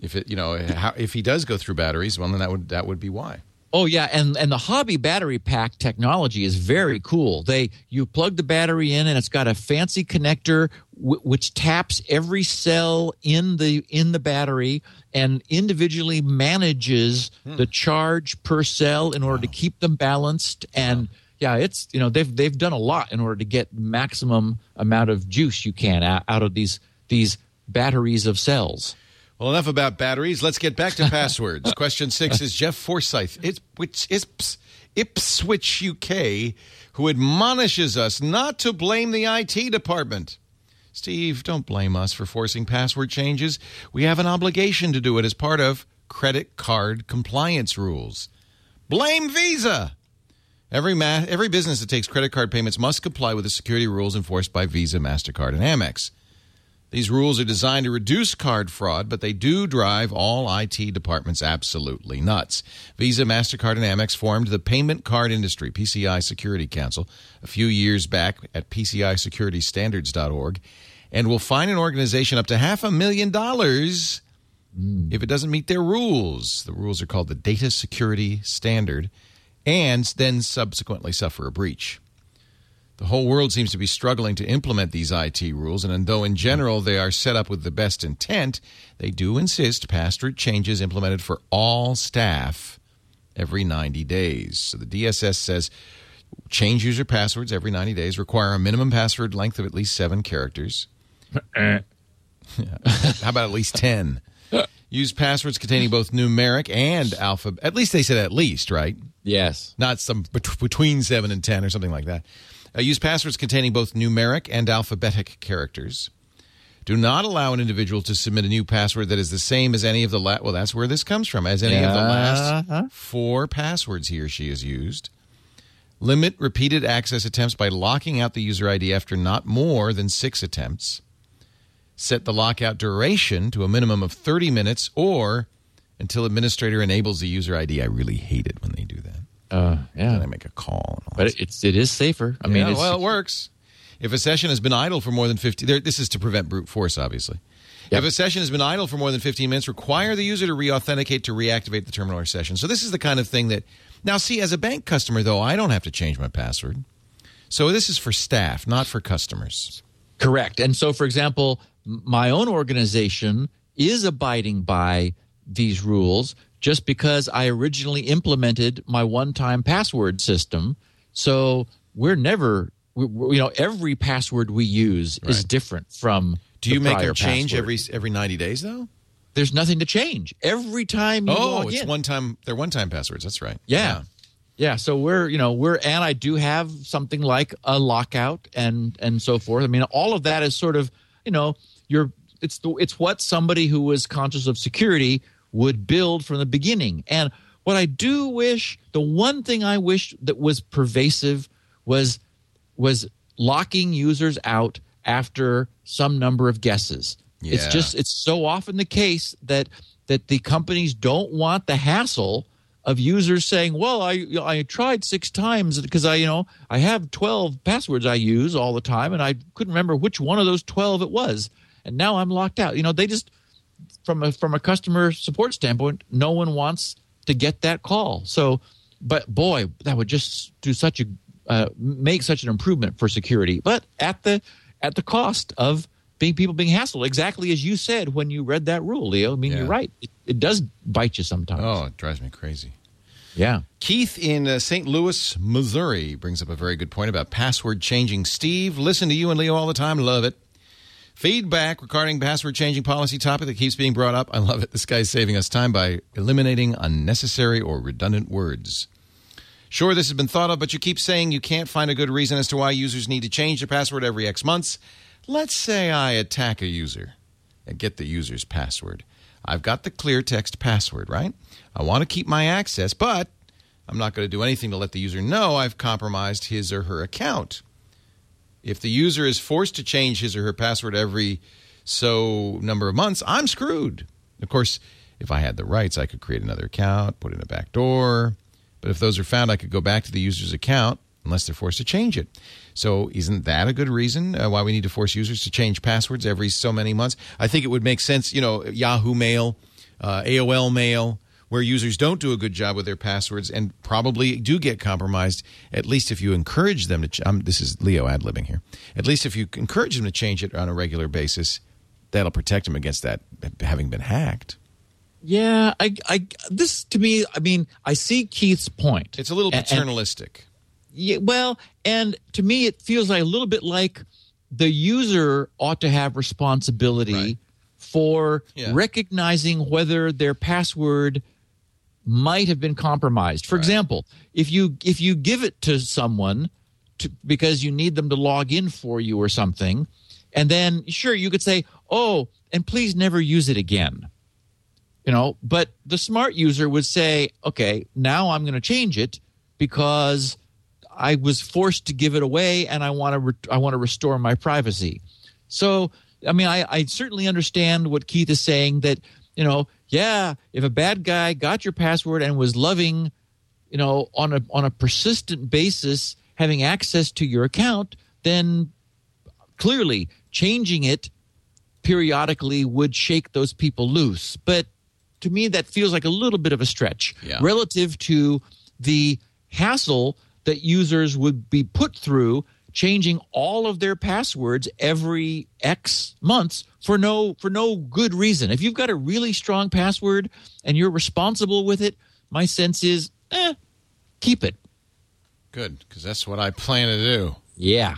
If it, you know, how, if he does go through batteries, well, then that would that would be why. Oh yeah, and and the hobby battery pack technology is very cool. They you plug the battery in and it's got a fancy connector w- which taps every cell in the in the battery and individually manages the hmm. charge per cell in order to keep them balanced and yeah, it's you know they've they've done a lot in order to get maximum amount of juice you can out, out of these these batteries of cells. Well, enough about batteries. Let's get back to passwords. Question six is Jeff Forsyth, which is Ipswich, UK, who admonishes us not to blame the IT department. Steve, don't blame us for forcing password changes. We have an obligation to do it as part of credit card compliance rules. Blame Visa. Every ma- every business that takes credit card payments must comply with the security rules enforced by Visa, Mastercard, and Amex. These rules are designed to reduce card fraud, but they do drive all IT departments absolutely nuts. Visa, MasterCard, and Amex formed the Payment Card Industry, PCI Security Council, a few years back at PCISecurityStandards.org, and will fine an organization up to half a million dollars hmm. if it doesn't meet their rules. The rules are called the Data Security Standard, and then subsequently suffer a breach. The whole world seems to be struggling to implement these IT rules, and though in general they are set up with the best intent, they do insist password changes implemented for all staff every 90 days. So the DSS says change user passwords every 90 days, require a minimum password length of at least seven characters. Eh. How about at least 10? Use passwords containing both numeric and alphabet. At least they said at least, right? Yes. Not some bet- between 7 and 10 or something like that. Uh, use passwords containing both numeric and alphabetic characters. Do not allow an individual to submit a new password that is the same as any of the last. Well, that's where this comes from. As any of the Uh-huh. last four passwords he or she has used. Limit repeated access attempts by locking out the user ID after not more than six attempts. Set the lockout duration to a minimum of 30 minutes or until administrator enables the user ID. I really hate it when they do that. Uh, Then yeah. I make a call. And all But it's it is safer. I mean, yeah, it's, well, it works. If a session has been idle for more than 15 there, this is to prevent brute force, obviously. Yep. If a session has been idle for more than 15 minutes, require the user to re-authenticate to reactivate the terminal or session. So this is the kind of thing that now see as a bank customer though, I don't have to change my password. So this is for staff, not for customers. Correct. And so, for example, my own organization is abiding by these rules just because I originally implemented my one time password system. So we're never, we, you know, every password we use is different from. Do you the make a change password. every every 90 days though? There's nothing to change. Every time you Oh, log it's in. one time they're one time passwords. That's right. Yeah. Yeah, so we're you know we're and I do have something like a lockout and and so forth. I mean, all of that is sort of you know you're it's the it's what somebody who is conscious of security would build from the beginning. And what I do wish, the one thing I wish that was pervasive was was locking users out after some number of guesses. It's just it's so often the case that that the companies don't want the hassle of users saying, "Well, I I tried six times because I you know I have twelve passwords I use all the time, and I couldn't remember which one of those twelve it was, and now I'm locked out." You know, they just from a from a customer support standpoint, no one wants to get that call. So, but boy, that would just do such a uh, make such an improvement for security, but at the at the cost of being people being hassled. Exactly as you said when you read that rule, Leo. I mean, Yeah. you're right. It, it does bite you sometimes. Oh, it drives me crazy. yeah. Keith in uh, St. Louis, Missouri brings up a very good point about password changing. Steve, listen to you and Leo all the time. Love it. Feedback regarding password changing policy topic that keeps being brought up. I love it. This guy's saving us time by eliminating unnecessary or redundant words. Sure, this has been thought of, but you keep saying you can't find a good reason as to why users need to change their password every X months. Let's say I attack a user and get the user's password. I've got the clear text password, right? I want to keep my access, but I'm not going to do anything to let the user know I've compromised his or her account. If the user is forced to change his or her password every so number of months, I'm screwed. Of course, if I had the rights, I could create another account, put in a back door. But if those are found, I could go back to the user's account unless they're forced to change it. So, isn't that a good reason uh, why we need to force users to change passwords every so many months? I think it would make sense, you know, Yahoo Mail, uh, AOL Mail, where users don't do a good job with their passwords and probably do get compromised. At least if you encourage them to. Ch- um, this is Leo ad libbing here. At least if you encourage them to change it on a regular basis, that'll protect them against that having been hacked. Yeah, I, I, this to me, I mean, I see Keith's point. It's a little And- and- paternalistic. Yeah, well, and to me, it feels like a little bit like the user ought to have responsibility Right. for Yeah. recognizing whether their password might have been compromised. For example, if you if you give it to someone to, because you need them to log in for you or something, and then sure you could say, "Oh, and please never use it again." You know, but the smart user would say, "Okay, now I'm going to change it because I was forced to give it away, and I want to re- I want to restore my privacy." So, I mean, I, I certainly understand what Keith is saying that you know, yeah, if a bad guy got your password and was loving, you know, on a on a persistent basis having access to your account, then clearly changing it periodically would shake those people loose. But to me, that feels like a little bit of a stretch Yeah. relative to the hassle that users would be put through changing all of their passwords every X months for no for no good reason. If you've got a really strong password and you're responsible with it, my sense is, eh, keep it. Good, because that's what I plan to do. Yeah.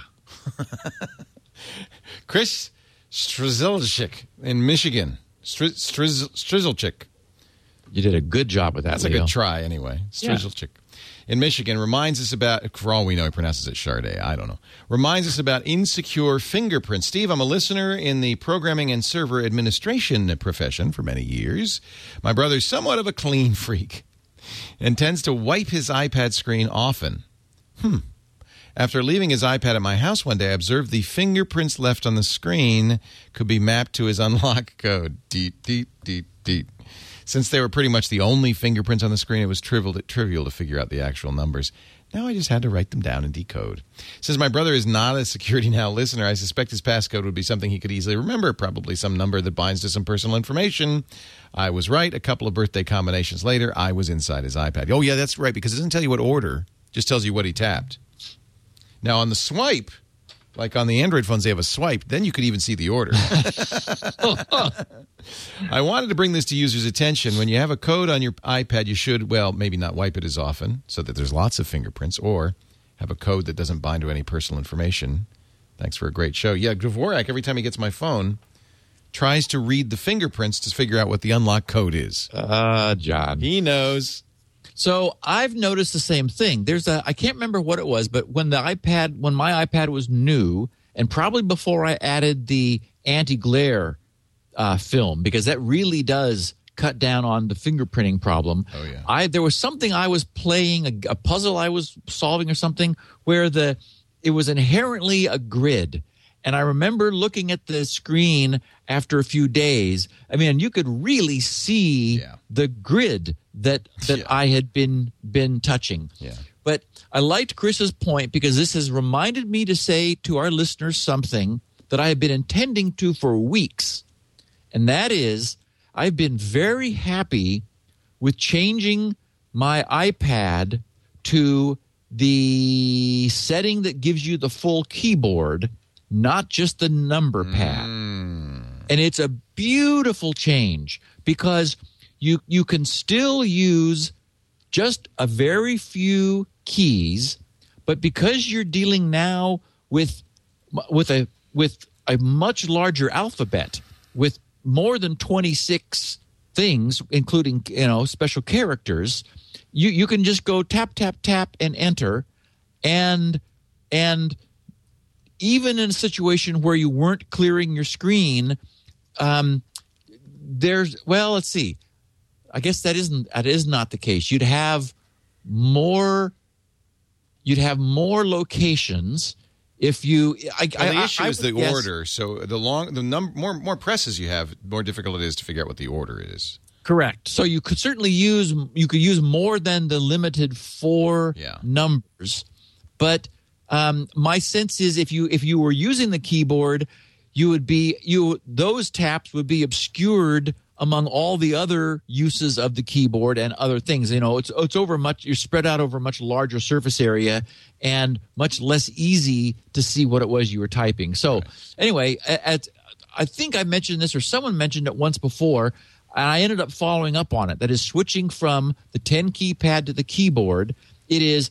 Chris Strzelczyk in Michigan. Stri- Striz- You did a good job with that. That's a good try, anyway. Yeah. In Michigan, reminds us about, for all we know, he pronounces it Charday. I don't know. Reminds us about insecure fingerprints. Steve, I'm a listener in the programming and server administration profession for many years. My brother's somewhat of a clean freak and tends to wipe his iPad screen often. Hmm. After leaving his iPad at my house one day, I observed the fingerprints left on the screen could be mapped to his unlock code. Deep, deep, deep, deep. Since they were pretty much the only fingerprints on the screen, it was trivial to, trivial to figure out the actual numbers. Now I just had to write them down and decode. Since my brother is not a Security Now listener, I suspect his passcode would be something he could easily remember, probably some number that binds to some personal information. I was right. A couple of birthday combinations later, I was inside his iPad. Oh, yeah, that's right, because it doesn't tell you what order, just tells you what he tapped. Now, on the swipe, like on the Android phones, they have a swipe. Then you could even see the order. I wanted to bring this to users' attention. When you have a code on your iPad, you should, well, maybe not wipe it as often so that there's lots of fingerprints, or have a code that doesn't bind to any personal information. Thanks for a great show. Yeah, Dvorak, every time he gets my phone, tries to read the fingerprints to figure out what the unlock code is. Uh, John. He knows. So I've noticed the same thing. There's a I can't remember what it was, but when the iPad when my iPad was new, and probably before I added the anti-glare uh, film, because that really does cut down on the fingerprinting problem. Oh, yeah. I there was something I was playing a, a puzzle I was solving or something where the it was inherently a grid. And I remember looking at the screen after a few days. I mean, you could really see Yeah. the grid that that Yeah. I had been been touching. Yeah. But I liked Chris's point because this has reminded me to say to our listeners something that I have been intending to for weeks. And that is I've been very happy with changing my iPad to the setting that gives you the full keyboard, not just the number pad. Mm. And it's a beautiful change because you you can still use just a very few keys, but because you're dealing now with with a with a much larger alphabet with more than 26 things including you know special characters you you can just go tap tap tap and enter. And and even in a situation where you weren't clearing your screen um there's well let's see i guess that isn't that is not the case you'd have more you'd have more locations if you I, Well, the I- issue I is the guess- order. So the long, the number, more more presses you have, more difficult it is to figure out what the order is. Correct. So you could certainly use you could use more than the limited four Yeah. numbers, but um, my sense is if you if you were using the keyboard, you would be you those taps would be obscured among all the other uses of the keyboard and other things. You know, it's it's over much you're spread out over a much larger surface area and much less easy to see what it was you were typing. So anyway, at, I think I mentioned this or someone mentioned it once before, and I ended up following up on it. That is switching from the 10 keypad to the keyboard. It is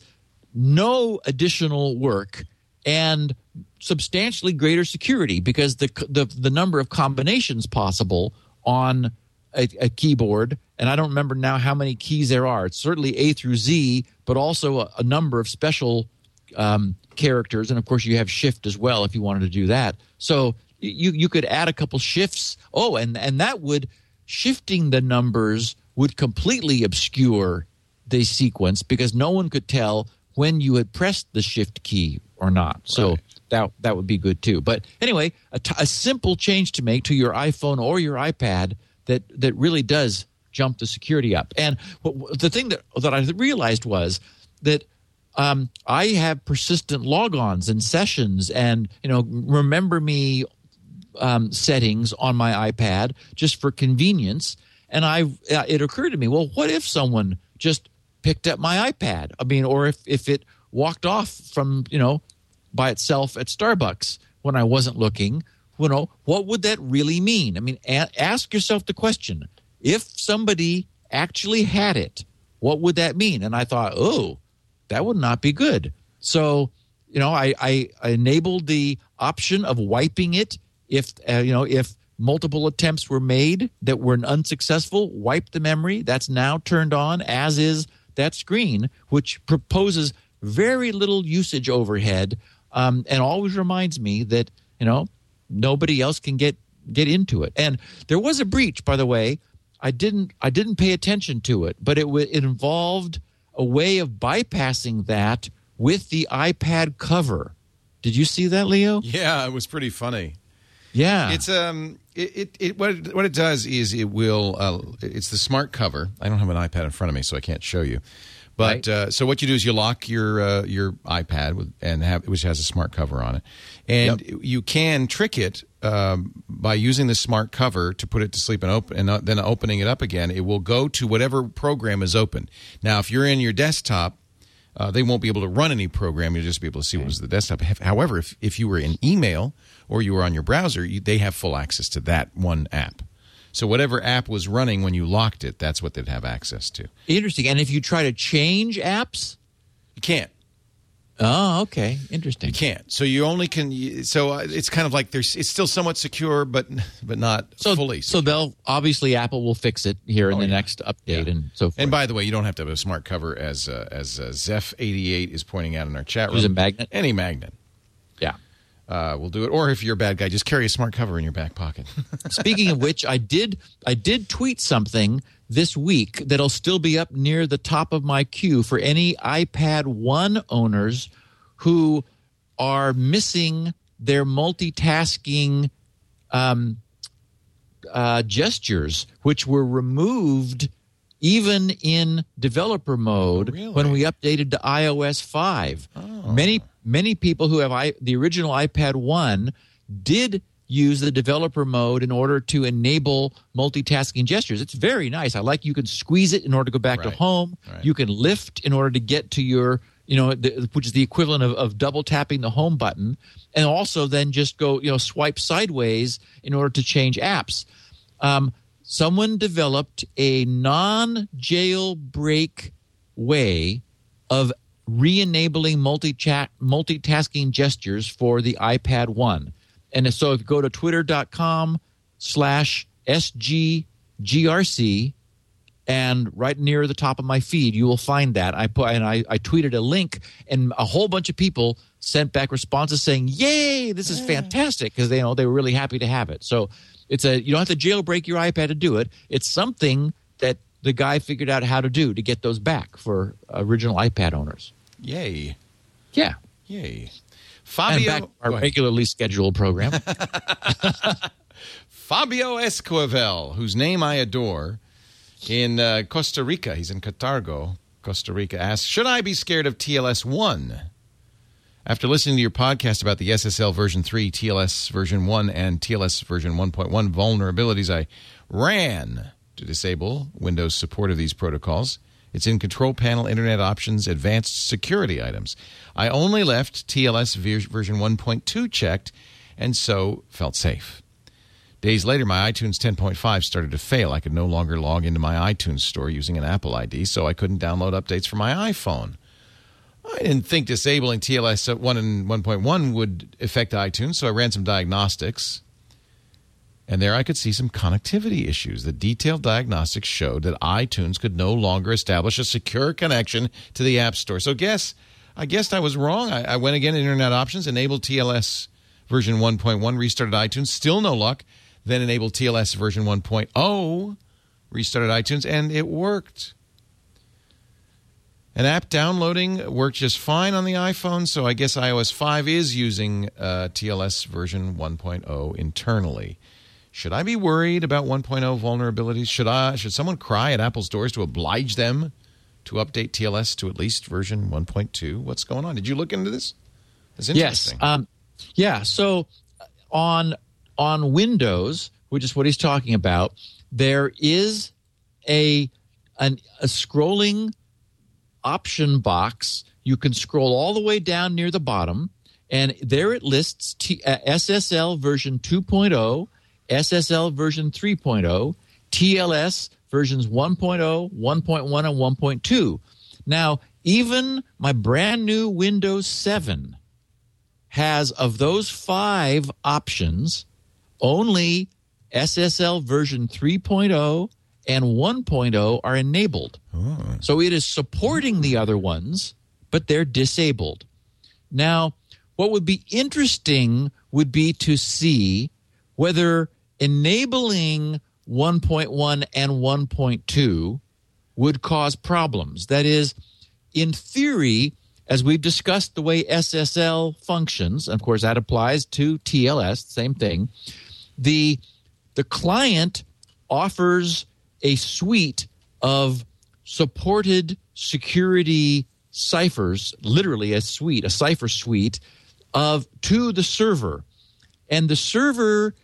no additional work and substantially greater security because the the, the number of combinations possible on a, a, keyboard, and I don't remember now how many keys there are. It's certainly A through Z, but also a, a number of special um, characters, and of course you have Shift as well if you wanted to do that. So you you could add a couple shifts. Oh, and and that would shifting the numbers would completely obscure the sequence because no one could tell when you had pressed the shift key or not. So right. That that would be good too. But anyway, a, t- a simple change to make to your iPhone or your iPad that that really does jump the security up. And the thing that that I realized was that um, I have persistent logons and sessions, and you know, remember me um, settings on my iPad just for convenience. And I, uh, it occurred to me, well, what if someone just picked up my iPad? I mean, or if if it walked off from you know by itself at Starbucks when I wasn't looking, you know, what would that really mean? I mean, a- ask yourself the question: if somebody actually had it, what would that mean? And I thought, oh, that would not be good. So, you know, I, I, I enabled the option of wiping it if uh, you know if multiple attempts were made that were unsuccessful. Wipe the memory. That's now turned on, as is that screen, which proposes very little usage overhead, um, and always reminds me that you know nobody else can get get into it. And there was a breach, by the way. I didn't I didn't pay attention to it, but it w- it involved a way of bypassing that with the iPad cover. Did you see that, Leo? Yeah, it was pretty funny. Yeah, it's um, it, it, it what it, what it does is it will uh, it's the smart cover. I don't have an iPad in front of me, so I can't show you. But right. uh, so what you do is you lock your uh, your iPad with, and have which has a smart cover on it, and yep. you can trick it um, by using the smart cover to put it to sleep and open, and uh, then opening it up again. It will go to whatever program is open. Now, if you're in your desktop, uh, they won't be able to run any program. You'll just be able to see what was the desktop. However, if if you were in email or you were on your browser, you, they have full access to that one app. So whatever app was running when you locked it, that's what they'd have access to. Interesting. And if you try to change apps, you can't. Oh, okay, interesting. You can't. So you only can. So uh, it's kind of like there's. It's still somewhat secure, but but not so, fully. Secure. So they'll obviously Apple will fix it here in oh, the yeah. next update yeah. and so forth. And by the way, you don't have to have a smart cover, as uh, as uh, Zeph88 is pointing out in our chat room. Use a magnet. Any magnet. Uh, will do it. Or if you're a bad guy, just carry a smart cover in your back pocket. Speaking of which, I did I did tweet something this week that'll still be up near the top of my queue for any iPad One owners who are missing their multitasking um, uh, gestures, which were removed even in developer mode really? when we updated to iOS 5. Oh. Many many people who have I, the original iPad 1 did use the developer mode in order to enable multitasking gestures. It's very nice. I like you can squeeze it in order to go back right. to home. Right. You can lift in order to get to your, you know, the, which is the equivalent of, of double tapping the home button, and also then just go, you know, swipe sideways in order to change apps. Um, someone developed a non jailbreak way of re-enabling multi-chat multitasking gestures for the iPad 1. And so if you go to twitter.com slash sggrc and right near the top of my feed you will find that. I put and I, I tweeted a link and a whole bunch of people sent back responses saying yay this is fantastic because they you know they were really happy to have it. So it's a you don't have to jailbreak your ipad to do it. It's something that the guy figured out how to do to get those back for original ipad owners Yay. Yeah. Yay. Fabio. And back our regularly scheduled program. Fabio Esquivel, whose name I adore, in uh, Costa Rica, he's in Cartago, Costa Rica, asks Should I be scared of TLS 1? After listening to your podcast about the SSL version 3, TLS version 1, and TLS version 1.1 vulnerabilities, I ran to disable Windows support of these protocols. It's in Control Panel, Internet Options, Advanced Security items. I only left TLS version 1.2 checked and so felt safe. Days later, my iTunes 10.5 started to fail. I could no longer log into my iTunes store using an Apple ID, so I couldn't download updates for my iPhone. I didn't think disabling TLS 1 and 1.1 would affect iTunes, so I ran some diagnostics. And there I could see some connectivity issues. The detailed diagnostics showed that iTunes could no longer establish a secure connection to the App Store. So guess I guessed I was wrong. I, I went again to Internet Options, enabled TLS version 1.1, restarted iTunes, still no luck. Then enabled TLS version 1.0, restarted iTunes, and it worked. An app downloading worked just fine on the iPhone, so I guess iOS 5 is using uh, TLS version 1.0 internally. Should I be worried about 1.0 vulnerabilities? Should I should someone cry at Apple's doors to oblige them to update TLS to at least version 1.2? What's going on? Did you look into this? It's interesting. Yes. Um, yeah. So on on Windows, which is what he's talking about, there is a an, a scrolling option box. You can scroll all the way down near the bottom, and there it lists T, uh, SSL version 2.0, SSL version 3.0, TLS versions 1.0, 1.1, and 1.2. Now, even my brand new Windows 7 has, of those five options, only SSL version 3.0 and 1.0 are enabled. Oh. So it is supporting the other ones, but they're disabled. Now, what would be interesting would be to see whether enabling 1.1 and 1.2 would cause problems. That is, in theory, as we've discussed the way SSL functions, of course that applies to TLS, same thing. The the client offers a suite of supported security ciphers, literally a suite, a cipher suite of to the server. And the server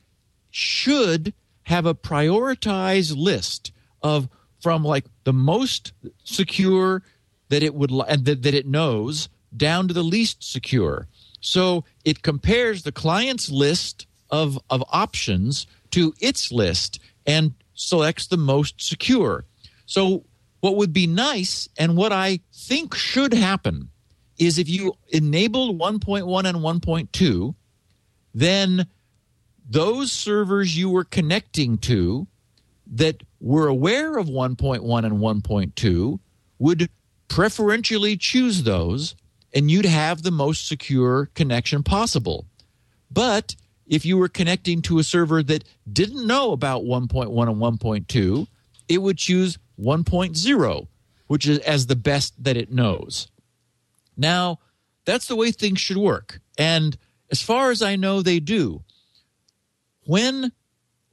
should have a prioritized list of from like the most secure that it would and that, that it knows down to the least secure. So it compares the client's list of of options to its list and selects the most secure. So, what would be nice and what I think should happen is if you enabled 1.1 and 1.2, then those servers you were connecting to that were aware of 1.1 and 1.2 would preferentially choose those and you'd have the most secure connection possible. But if you were connecting to a server that didn't know about 1.1 and 1.2, it would choose 1.0, which is as the best that it knows. Now, that's the way things should work. And as far as I know, they do. When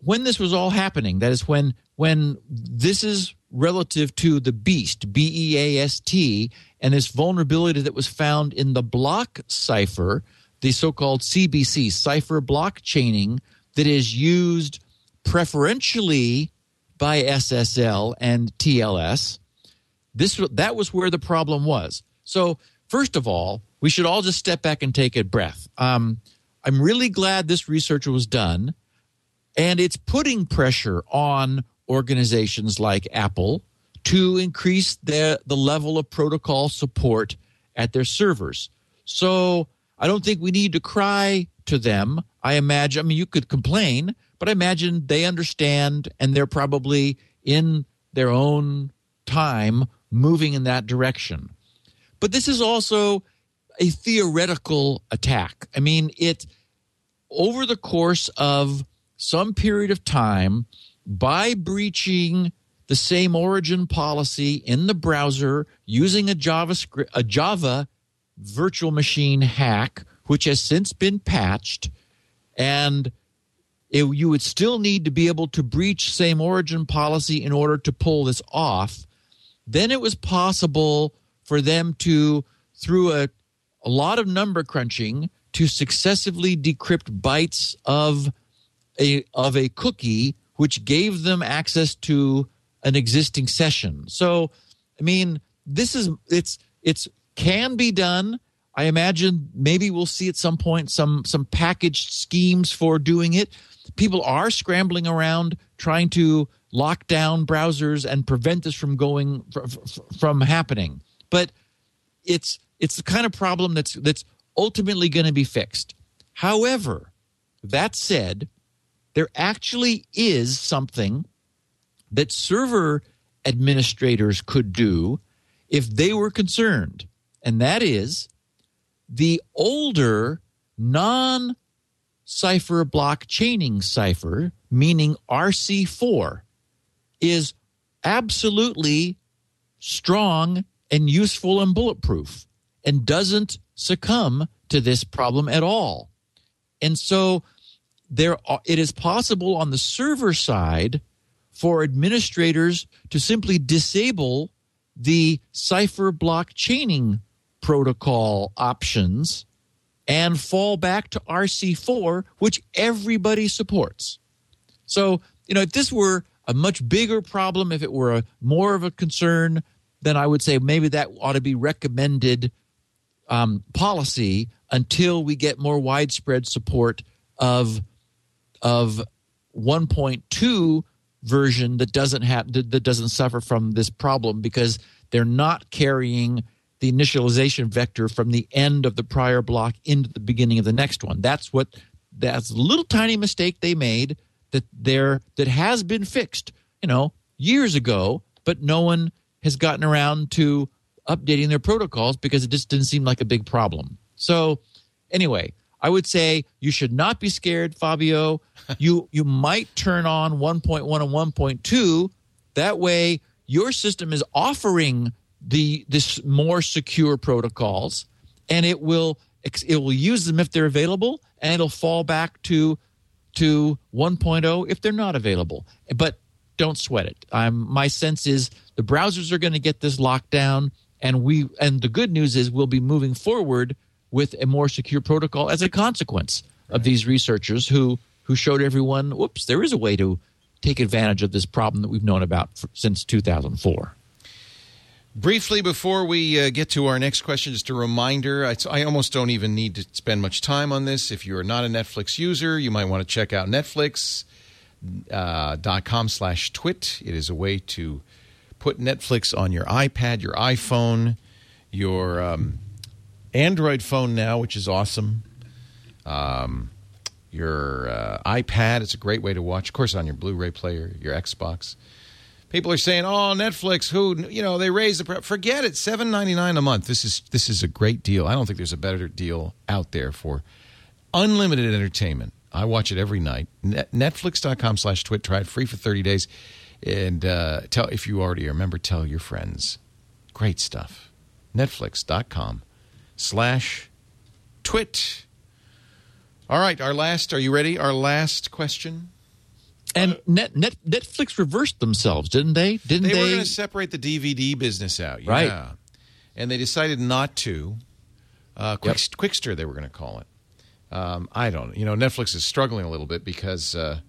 when this was all happening, that is when when this is relative to the beast, B E A S T, and this vulnerability that was found in the block cipher the so called CBC, cipher block chaining, that is used preferentially by SSL and TLS. This, that was where the problem was. So, first of all, we should all just step back and take a breath. Um, I'm really glad this research was done, and it's putting pressure on organizations like Apple to increase the, the level of protocol support at their servers. So, I don't think we need to cry to them. I imagine, I mean, you could complain, but I imagine they understand and they're probably in their own time moving in that direction. But this is also a theoretical attack. I mean, it over the course of some period of time by breaching the same origin policy in the browser using a JavaScript a Java virtual machine hack, which has since been patched, and it, you would still need to be able to breach same origin policy in order to pull this off. Then it was possible for them to, through a, a lot of number crunching, to successively decrypt bytes of a of a cookie which gave them access to an existing session. So, I mean, this is it's it's can be done. I imagine maybe we'll see at some point some some packaged schemes for doing it. People are scrambling around trying to lock down browsers and prevent this from going from happening. But it's it's the kind of problem that's that's ultimately going to be fixed. However, that said, there actually is something that server administrators could do if they were concerned, and that is the older non cipher block chaining cipher, meaning RC4, is absolutely strong and useful and bulletproof and doesn't succumb to this problem at all. And so there it is possible on the server side for administrators to simply disable the cipher block chaining protocol options and fall back to RC4, which everybody supports. So, you know, if this were a much bigger problem, if it were a, more of a concern, then I would say maybe that ought to be recommended um, policy until we get more widespread support of of 1.2 version that doesn't have that doesn't suffer from this problem because they're not carrying the initialization vector from the end of the prior block into the beginning of the next one. That's what that's a little tiny mistake they made that there that has been fixed, you know, years ago, but no one has gotten around to updating their protocols because it just didn't seem like a big problem. So, anyway, I would say you should not be scared, Fabio. you you might turn on 1.1 and 1.2. That way, your system is offering the this more secure protocols, and it will it will use them if they're available, and it'll fall back to to 1.0 if they're not available. But don't sweat it. I'm, my sense is the browsers are going to get this locked down, and we and the good news is we'll be moving forward with a more secure protocol as a consequence right. of these researchers who who showed everyone, whoops, there is a way to take advantage of this problem that we've known about for, since 2004. Briefly, before we uh, get to our next question, just a reminder I, I, almost don't even need to spend much time on this. If you're not a Netflix user, you might want to check out Netflix.com uh, slash twit. It is a way to put Netflix on your iPad, your iPhone, your um, Android phone now, which is awesome. Um, your uh, iPad, it's a great way to watch. Of course, on your Blu-ray player, your Xbox. People are saying, "Oh, Netflix, who you know they raised the pre-. forget it, seven ninety nine a month. This is this is a great deal. I don't think there's a better deal out there for unlimited entertainment. I watch it every night. Net, Netflix.com slash twit. Try it free for 30 days. And uh, tell if you already are a member, tell your friends. Great stuff. Netflix.com slash twit. All right, our last, are you ready? Our last question. And Net, Net, Netflix reversed themselves, didn't they? Didn't they? They were going to separate the DVD business out, yeah. Right. And they decided not to. Uh, Quick, yep. Qwikster, they were going to call it. Um, I don't. You know, Netflix is struggling a little bit because uh,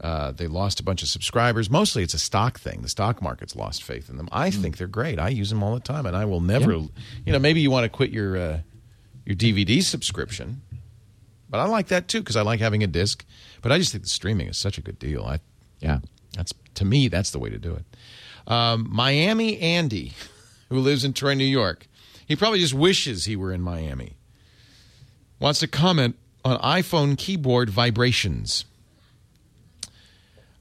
uh, they lost a bunch of subscribers. Mostly, it's a stock thing. The stock market's lost faith in them. I mm. think they're great. I use them all the time, and I will never. You know, maybe you want to quit your uh, your DVD subscription, but I like that too because I like having a disc. But I just think the streaming is such a good deal. I, yeah, that's to me that's the way to do it. Um, Miami Andy, who lives in Troy, New York, he probably just wishes he were in Miami. Wants to comment on iPhone keyboard vibrations.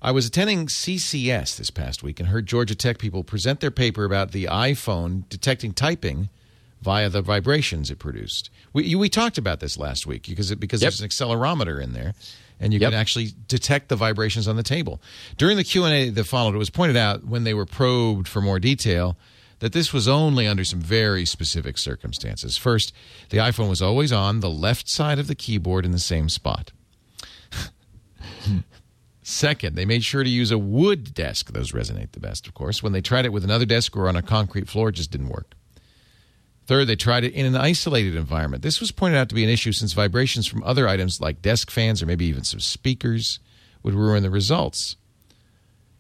I was attending CCS this past week and heard Georgia Tech people present their paper about the iPhone detecting typing via the vibrations it produced. We we talked about this last week because it, because yep. there's an accelerometer in there, and you yep. can actually detect the vibrations on the table. During the Q and A that followed, it was pointed out when they were probed for more detail that this was only under some very specific circumstances. First, the iPhone was always on the left side of the keyboard in the same spot. Second, they made sure to use a wood desk. Those resonate the best, of course. When they tried it with another desk or on a concrete floor, it just didn't work. Third, they tried it in an isolated environment. This was pointed out to be an issue since vibrations from other items like desk fans or maybe even some speakers would ruin the results.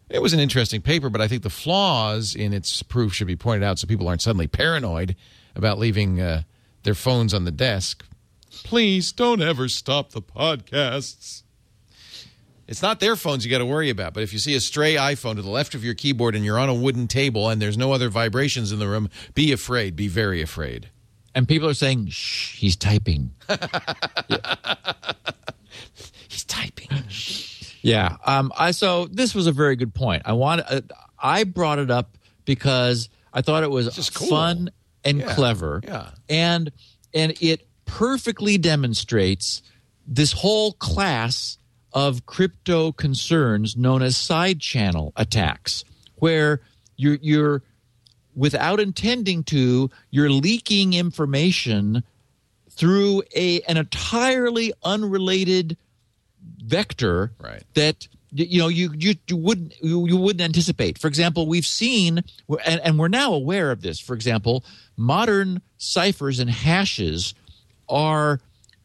It was an interesting paper, but I think the flaws in its proof should be pointed out so people aren't suddenly paranoid about leaving uh, their phones on the desk. Please don't ever stop the podcasts. It's not their phones you got to worry about, but if you see a stray iPhone to the left of your keyboard and you're on a wooden table and there's no other vibrations in the room, be afraid. Be very afraid. And people are saying, "Shh, he's typing." He's typing. Yeah. Um, I so this was a very good point. I want uh, I brought it up because I thought it was just cool. fun and Yeah. clever. Yeah. And and it perfectly demonstrates this whole class of crypto concerns known as side channel attacks where you're you're without intending to you're leaking information through a an entirely unrelated vector Right. that you know you you, you wouldn't you, you wouldn't anticipate. For example, we've seen and, and we're now aware of this. For example, modern ciphers and hashes are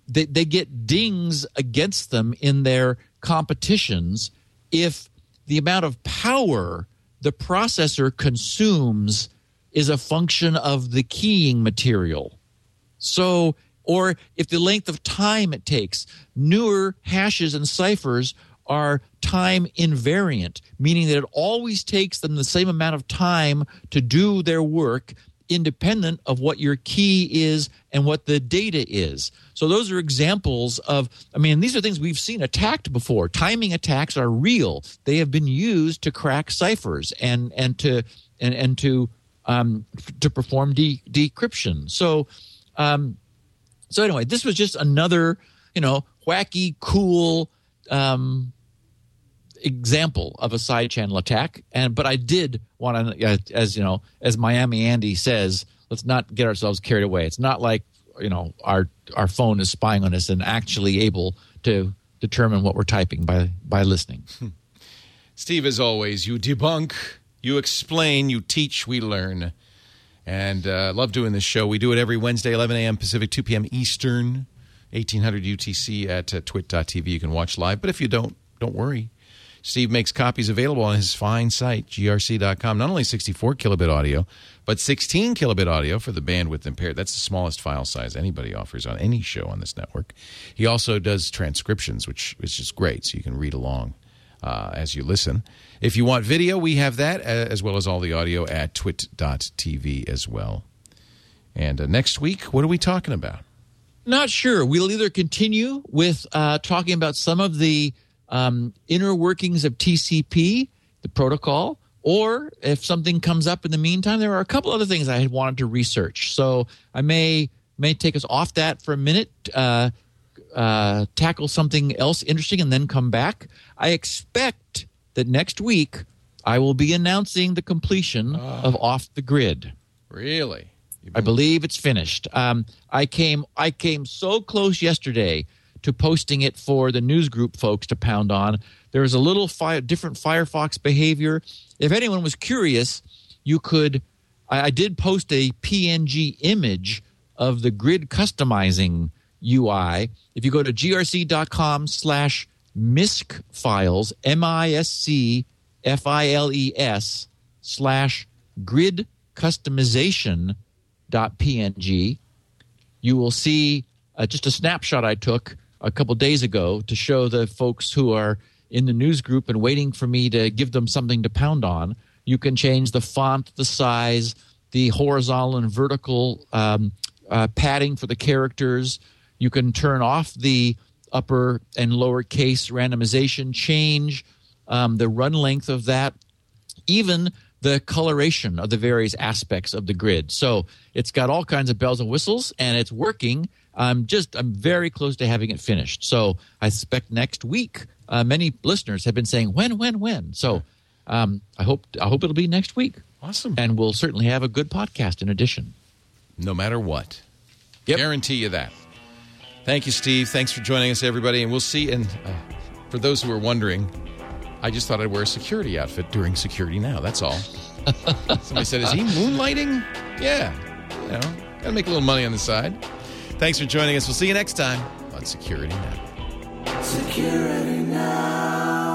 they, they get dings against them in their competitions if the amount of power the processor consumes is a function of the keying material. So, or if the length of time it takes, newer hashes and ciphers are time invariant, meaning that it always takes them the same amount of time to do their work independent of what your key is and what the data is. So those are examples of I mean these are things we've seen attacked before. Timing attacks are real. They have been used to crack ciphers and and to and, and to um, to perform de- decryption. So um, so anyway, this was just another, you know, wacky, cool um, example of a side channel attack. And but I did want to, uh, as you know, as Miami Andy says, let's not get ourselves carried away. It's not like you know our our phone is spying on us and actually able to determine what we're typing by by listening. Steve, as always, you debunk, you explain, you teach, we learn. And uh, love doing this show. We do it every Wednesday, 11 a.m. Pacific, 2 p.m. Eastern, 1800 UTC at uh, twit.tv. You can watch live. But if you don't, don't worry. Steve makes copies available on his fine site, grc.com. Not only 64 kilobit audio, but 16 kilobit audio for the bandwidth impaired. That's the smallest file size anybody offers on any show on this network. He also does transcriptions, which, is great, so you can read along uh, as you listen. If you want video, we have that, uh, as well as all the audio at twit.tv as well. And uh, next week, what are we talking about? Not sure. We'll either continue with uh, talking about some of the um, inner workings of TCP, the protocol, or if something comes up in the meantime, there are a couple other things I had wanted to research. So I may may take us off that for a minute, uh, uh, tackle something else interesting, and then come back. I expect that next week I will be announcing the completion of Off the Grid. Really? I believe it's finished. Um, I came I came so close yesterday to posting it for the news group folks to pound on. There was a little fi- different Firefox behavior. If anyone was curious, you could. I, I did post a PNG image of the grid customizing UI. If you go to grc.com slash misc files, M I S C F I L E S slash grid customization dot png you will see uh, just a snapshot i took a couple days ago to show the folks who are in the news group and waiting for me to give them something to pound on you can change the font the size the horizontal and vertical um, uh, padding for the characters you can turn off the upper and lower case randomization change um, the run length of that even the coloration of the various aspects of the grid. So it's got all kinds of bells and whistles, and it's working. I'm just I'm very close to having it finished. So I suspect next week. Uh, many listeners have been saying when, when, when. So um, I hope I hope it'll be next week, Awesome. and we'll certainly have a good podcast in addition. no matter what. Yep. Guarantee you that. Thank you, Steve. Thanks for joining us, everybody. And we'll see. And uh, for those who are wondering, I just thought I'd wear a security outfit during Security Now. That's all. Somebody said, Is he moonlighting? Yeah. You know, gotta make a little money on the side. Thanks for joining us. We'll see you next time on Security Now. Security Now.